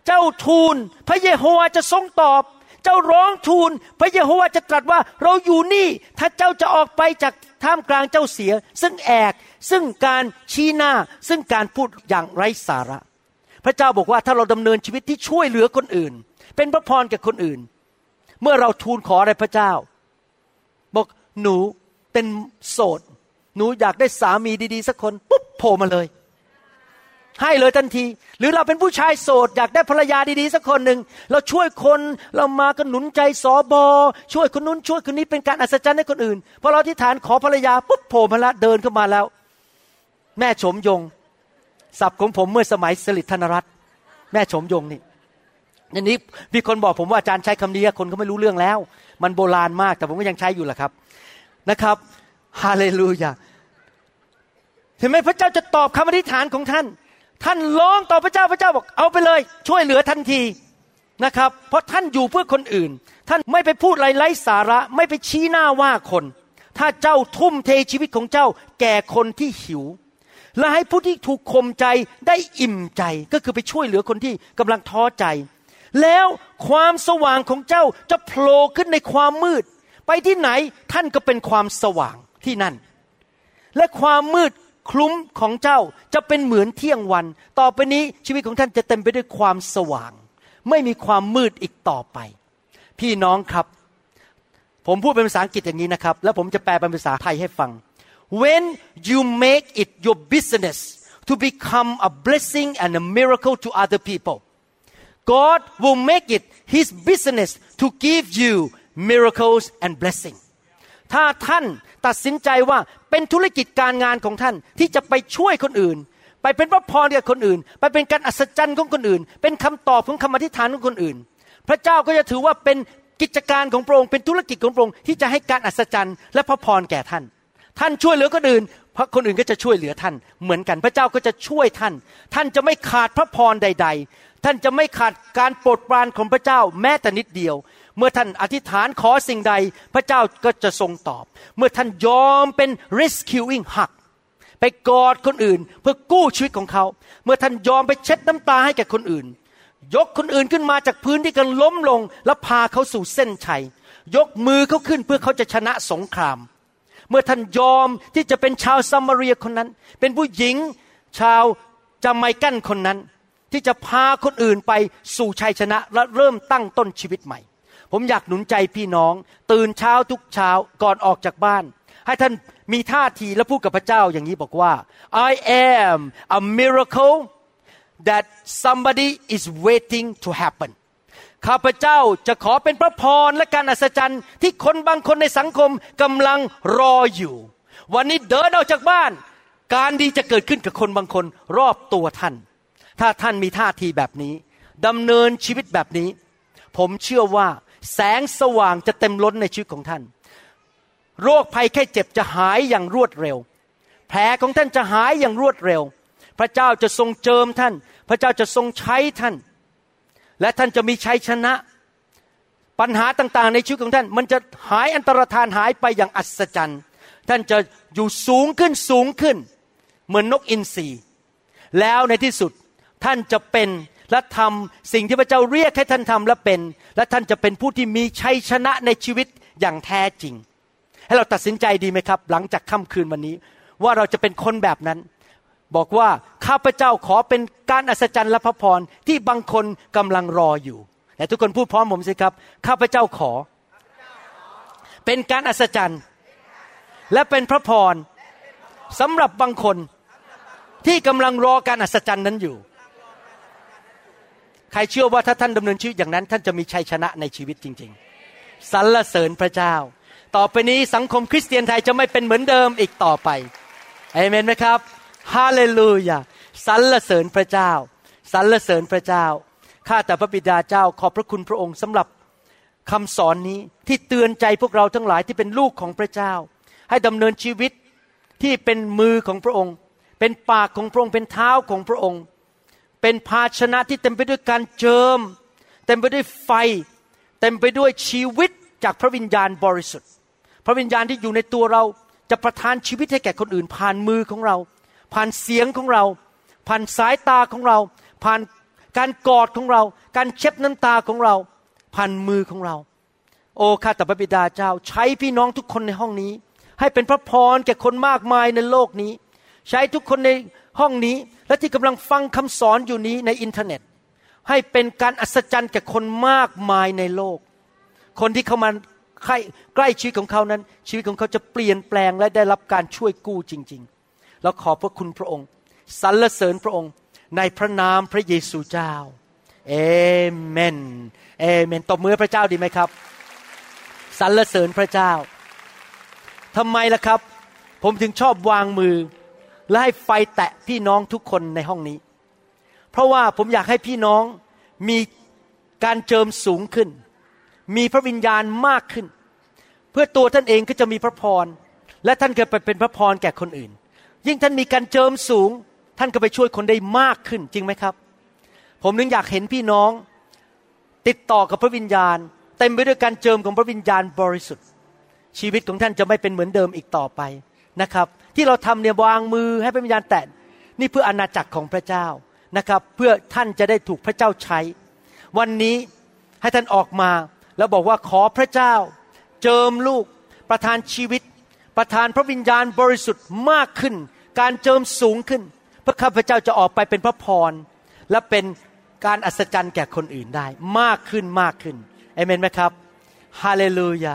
เจ้าทูลพระเยโฮวาจะทรงตอบ เจ้าร้องทูล พระเยโฮวาจะตรัสว่าเราอยู่นี่ ถ้าเจ้าจะออกไปจากท่ามกลางเจ้าเสีย ซึ่งแอกซึ่งการชี้หน้า ซึ่งการพูดอย่างไร้สาระ พระเจ้าบอกว่าถ้าเราดำเนินชีวิตที่ช่วยเหลือคนอื่น เป็นพระพรแก่คนอื่น เมื่อเราทูลขออะไรพระเจ้า บอกหนูเป็นโสด หนูอยากได้สามีดีๆ สักคนปุ๊บโผล่มาเลย ให้เลยทันที หรือเราเป็นผู้ชายโสด อยากได้ภรรยาดีๆสักคนหนึ่งเราช่วยคนเรามากระหนุนใจสอบอช่วยคนนู้นช่วยคนนี้เป็นการอัศจรรย์ให้คนอื่นพอเราที่ฐานขอภรรยาปุ๊บโผล่มาล้วเดินเข้ามาแล้ว แม่ชมยงศัพท์ของผมเมื่อสมัยสลิดธนรัตน์แม่ชมยงนี่อันนี้มีคนบอกผมว่าอาจารย์ใช้คำนี้คนก็ไม่รู้เรื่องแล้ว มันโบราณมากแต่ผมก็ยังใช้อยู่แหละครับนะครับฮาเลลูยาเห็นไหมพระเจ้าจะตอบคำอธิษฐานของท่าน ท่านร้องต่อพระเจ้าพระเจ้าบอกเอาไปเลย ช่วยเหลือทันทีนะครับ เพราะท่านอยู่เพื่อคนอื่น ท่านไม่ไปพูดไรไร้สาระไม่ไปชี้หน้าว่าคน ถ้าเจ้าทุ่มเทชีวิตของเจ้า แก่คนที่หิว และให้ผู้ที่ถูกข่มใจได้อิ่มใจก็คือไปช่วยเหลือคนที่กำลังท้อใจ แล้วความสว่างของเจ้าจะโผล่ขึ้นในความมืด ไปที่ไหนท่านก็เป็นความสว่างที่นั่น และความมืด คลุ้มของเจ้าจะเป็นเหมือนเที่ยงวัน ต่อไปนี้ชีวิตของท่านจะเต็มไปด้วยความสว่าง ไม่มีความมืดอีกต่อไป พี่น้องครับ ผมพูดเป็นภาษาอังกฤษอย่างนี้นะครับ แล้วผมจะแปลเป็นภาษาไทยให้ฟัง when you make it your business to become a blessing and a miracle to other people God will make it His business to give you miracles and blessing ถ้าท่านตัดสินใจว่า เป็นธุรกิจการงานของท่านที่จะไปช่วยคนอื่น ไปเป็นพระพรแก่คนอื่น ไปเป็นการอัศจรรย์ของคนอื่น เป็นคำตอบของคำอธิษฐานของคนอื่น พระเจ้าก็จะถือว่าเป็นกิจการของพระองค์เป็นธุรกิจของพระองค์ที่จะให้การอัศจรรย์และพระพรแก่ท่าน ท่านช่วยเหลือคนอื่นพระคนอื่นก็จะช่วยเหลือท่าน เหมือนกันพระเจ้าก็จะช่วยท่าน ท่านจะไม่ขาดพระพรใด ๆ ท่านจะไม่ขาดการโปรดปรานของพระเจ้าแม้แต่นิดเดียว เมื่อท่านอธิษฐานขอสิ่งใด พระเจ้าก็จะทรงตอบ เมื่อท่านยอมเป็น rescuing หักไปกอดคนอื่น เพื่อกู้ชีวิตของเขา เมื่อท่านยอมไปเช็ดน้ำตาให้แก่คนอื่น ยกคนอื่นขึ้นมาจากพื้นที่กันล้มลง แล้วพาเขาสู่เส้นชัย ยกมือเขาขึ้นเพื่อเขาจะชนะสงคราม เมื่อท่านยอมที่จะเป็นชาวซามารียคนนั้น เป็นผู้หญิงชาวจาไมกันคนนั้น ที่จะพาคนอื่นไปสู่ชัยชนะและเริ่มตั้งต้นชีวิตใหม่ ผมอยากหนุนใจพี่น้อง ตื่นเช้าทุกเช้าก่อนออกจากบ้าน ให้ท่านมีท่าทีและพูดกับพระเจ้าอย่างนี้บอกว่า I am a miracle that somebody is waiting to happen ข้าพเจ้าจะขอเป็นพระพรและการอัศจรรย์ ที่คนบางคนในสังคมกำลังรออยู่ วันนี้เดินออกจากบ้าน การดีจะเกิดขึ้นกับคนบางคนรอบตัวท่าน ถ้าท่านมีท่าทีแบบนี้ดำเนินชีวิตแบบนี้ ผมเชื่อว่า แสงสว่างจะเต็มล้นในชีวิตของท่าน โรคภัยแค่เจ็บจะหายอย่างรวดเร็ว แผลของท่านจะหายอย่างรวดเร็ว พระเจ้าจะทรงเจิมท่าน พระเจ้าจะทรงใช้ท่าน และท่านจะมีชัยชนะ ปัญหาต่างๆ ในชีวิตของท่าน มันจะหายอันตรธานหายไปอย่างอัศจรรย์ ท่านจะอยู่สูงขึ้นสูงขึ้น เหมือนนกอินทรีแล้วในที่สุดท่านจะเป็น และทำสิ่งที่พระเจ้าเรียกให้ท่านทำและเป็น และท่านจะเป็นผู้ที่มีชัยชนะในชีวิตอย่างแท้จริง ให้เราตัดสินใจดีไหมครับ หลังจากค่ำคืนวันนี้ ว่าเราจะเป็นคนแบบนั้น บอกว่าข้าพเจ้าขอเป็นการอัศจรรย์และพระพรที่บางคนกำลังรออยู่แต่ทุกคนพูดพร้อมผมสิครับ ข้าพเจ้าขอ เป็นการอัศจรรย์ และเป็นพระพรสำหรับบางคนที่กำลังรอการอัศจรรย์นั้นอยู่ ใครเชื่อว่าถ้าท่านดำเนินชีวิตอย่างนั้น ท่านจะมีชัยชนะในชีวิตจริง ๆสรรเสริญพระเจ้า ต่อไปนี้สังคมคริสเตียนไทยจะไม่เป็นเหมือนเดิมอีกต่อไปเอเมนไหมครับฮาเลลูยาสรรเสริญพระเจ้าสรรเสริญพระเจ้าข้าแต่พระบิดาเจ้าขอบพระคุณพระองค์สำหรับคำสอนนี้ที่เตือนใจพวกเราทั้งหลายที่เป็นลูกของพระเจ้า ให้ดำเนินชีวิตที่เป็นมือของพระองค์ เป็นปากของพระองค์เป็นเท้าของพระองค์ เป็นภาชนะที่เต็มไปด้วยการเจิม เต็มไปด้วยไฟ เต็มไปด้วยชีวิตจากพระวิญญาณบริสุทธิ์ พระวิญญาณที่อยู่ในตัวเราจะประทานชีวิตให้แก่คนอื่น ผ่านมือของเรา ผ่านเสียงของเรา ผ่านสายตาของเรา ผ่านการกอดของเรา การเช็ดน้ำตาของเรา ผ่านมือของเรา โอ้ข้าแต่พระบิดาเจ้า ใช้พี่น้องทุกคนในห้องนี้ ให้เป็นพระพรแก่คนมากมายในโลกนี้ ใช้ทุกคนในห้องนี้ และที่กำลังฟังคำสอนอยู่นี้ในอินเทอร์เน็ต ให้เป็นการอัศจรรย์แก่คนมากมายในโลก คนที่เข้ามาใกล้ใกล้ชีวิตของเขานั้น ชีวิตของเขาจะเปลี่ยนแปลงและได้รับการช่วยกู้จริง ๆ แล้วขอบพระคุณพระองค์สรรเสริญพระองค์ในพระนามพระเยซูเจ้าเอเมนเอเมนตบมือพระเจ้าดีไหมครับสรรเสริญพระเจ้าทำไมล่ะครับ ผมถึงชอบวางมือ และให้ไฟแตะพี่น้องทุกคนในห้องนี้ เพราะว่าผมอยากให้พี่น้องมีการเจิมสูงขึ้น มีพระวิญญาณมากขึ้น เพื่อตัวท่านเองก็จะมีพระพร และท่านก็ไปเป็นพระพรแก่คนอื่น ยิ่งท่านมีการเจิมสูง ท่านก็ไปช่วยคนได้มากขึ้นจริงไหมครับ ผมนึงอยากเห็นพี่น้อง ติดต่อกับพระวิญญาณ เต็มไปด้วยการเจิมของพระวิญญาณบริสุทธิ์ ชีวิตของท่านจะไม่เป็นเหมือนเดิมอีกต่อไปนะครับ ที่เราทำเนี่ยวางมือให้พระวิญญาณแตะนี่เพื่ออนาจักรของพระเจ้านะครับ เพื่อท่านจะได้ถูกพระเจ้าใช้ วันนี้ให้ท่านออกมาแล้วบอกว่าขอพระเจ้า เจิมลูกประทานชีวิต ประทานพระวิญญาณบริสุทธิ์มากขึ้น การเจิมสูงขึ้น พระข้าพเจ้าจะออกไปเป็นพระพรและเป็นการอัศจรรย์แก่คนอื่นได้ มากขึ้นมากขึ้นเอเมนไหมครับฮาเลลูยา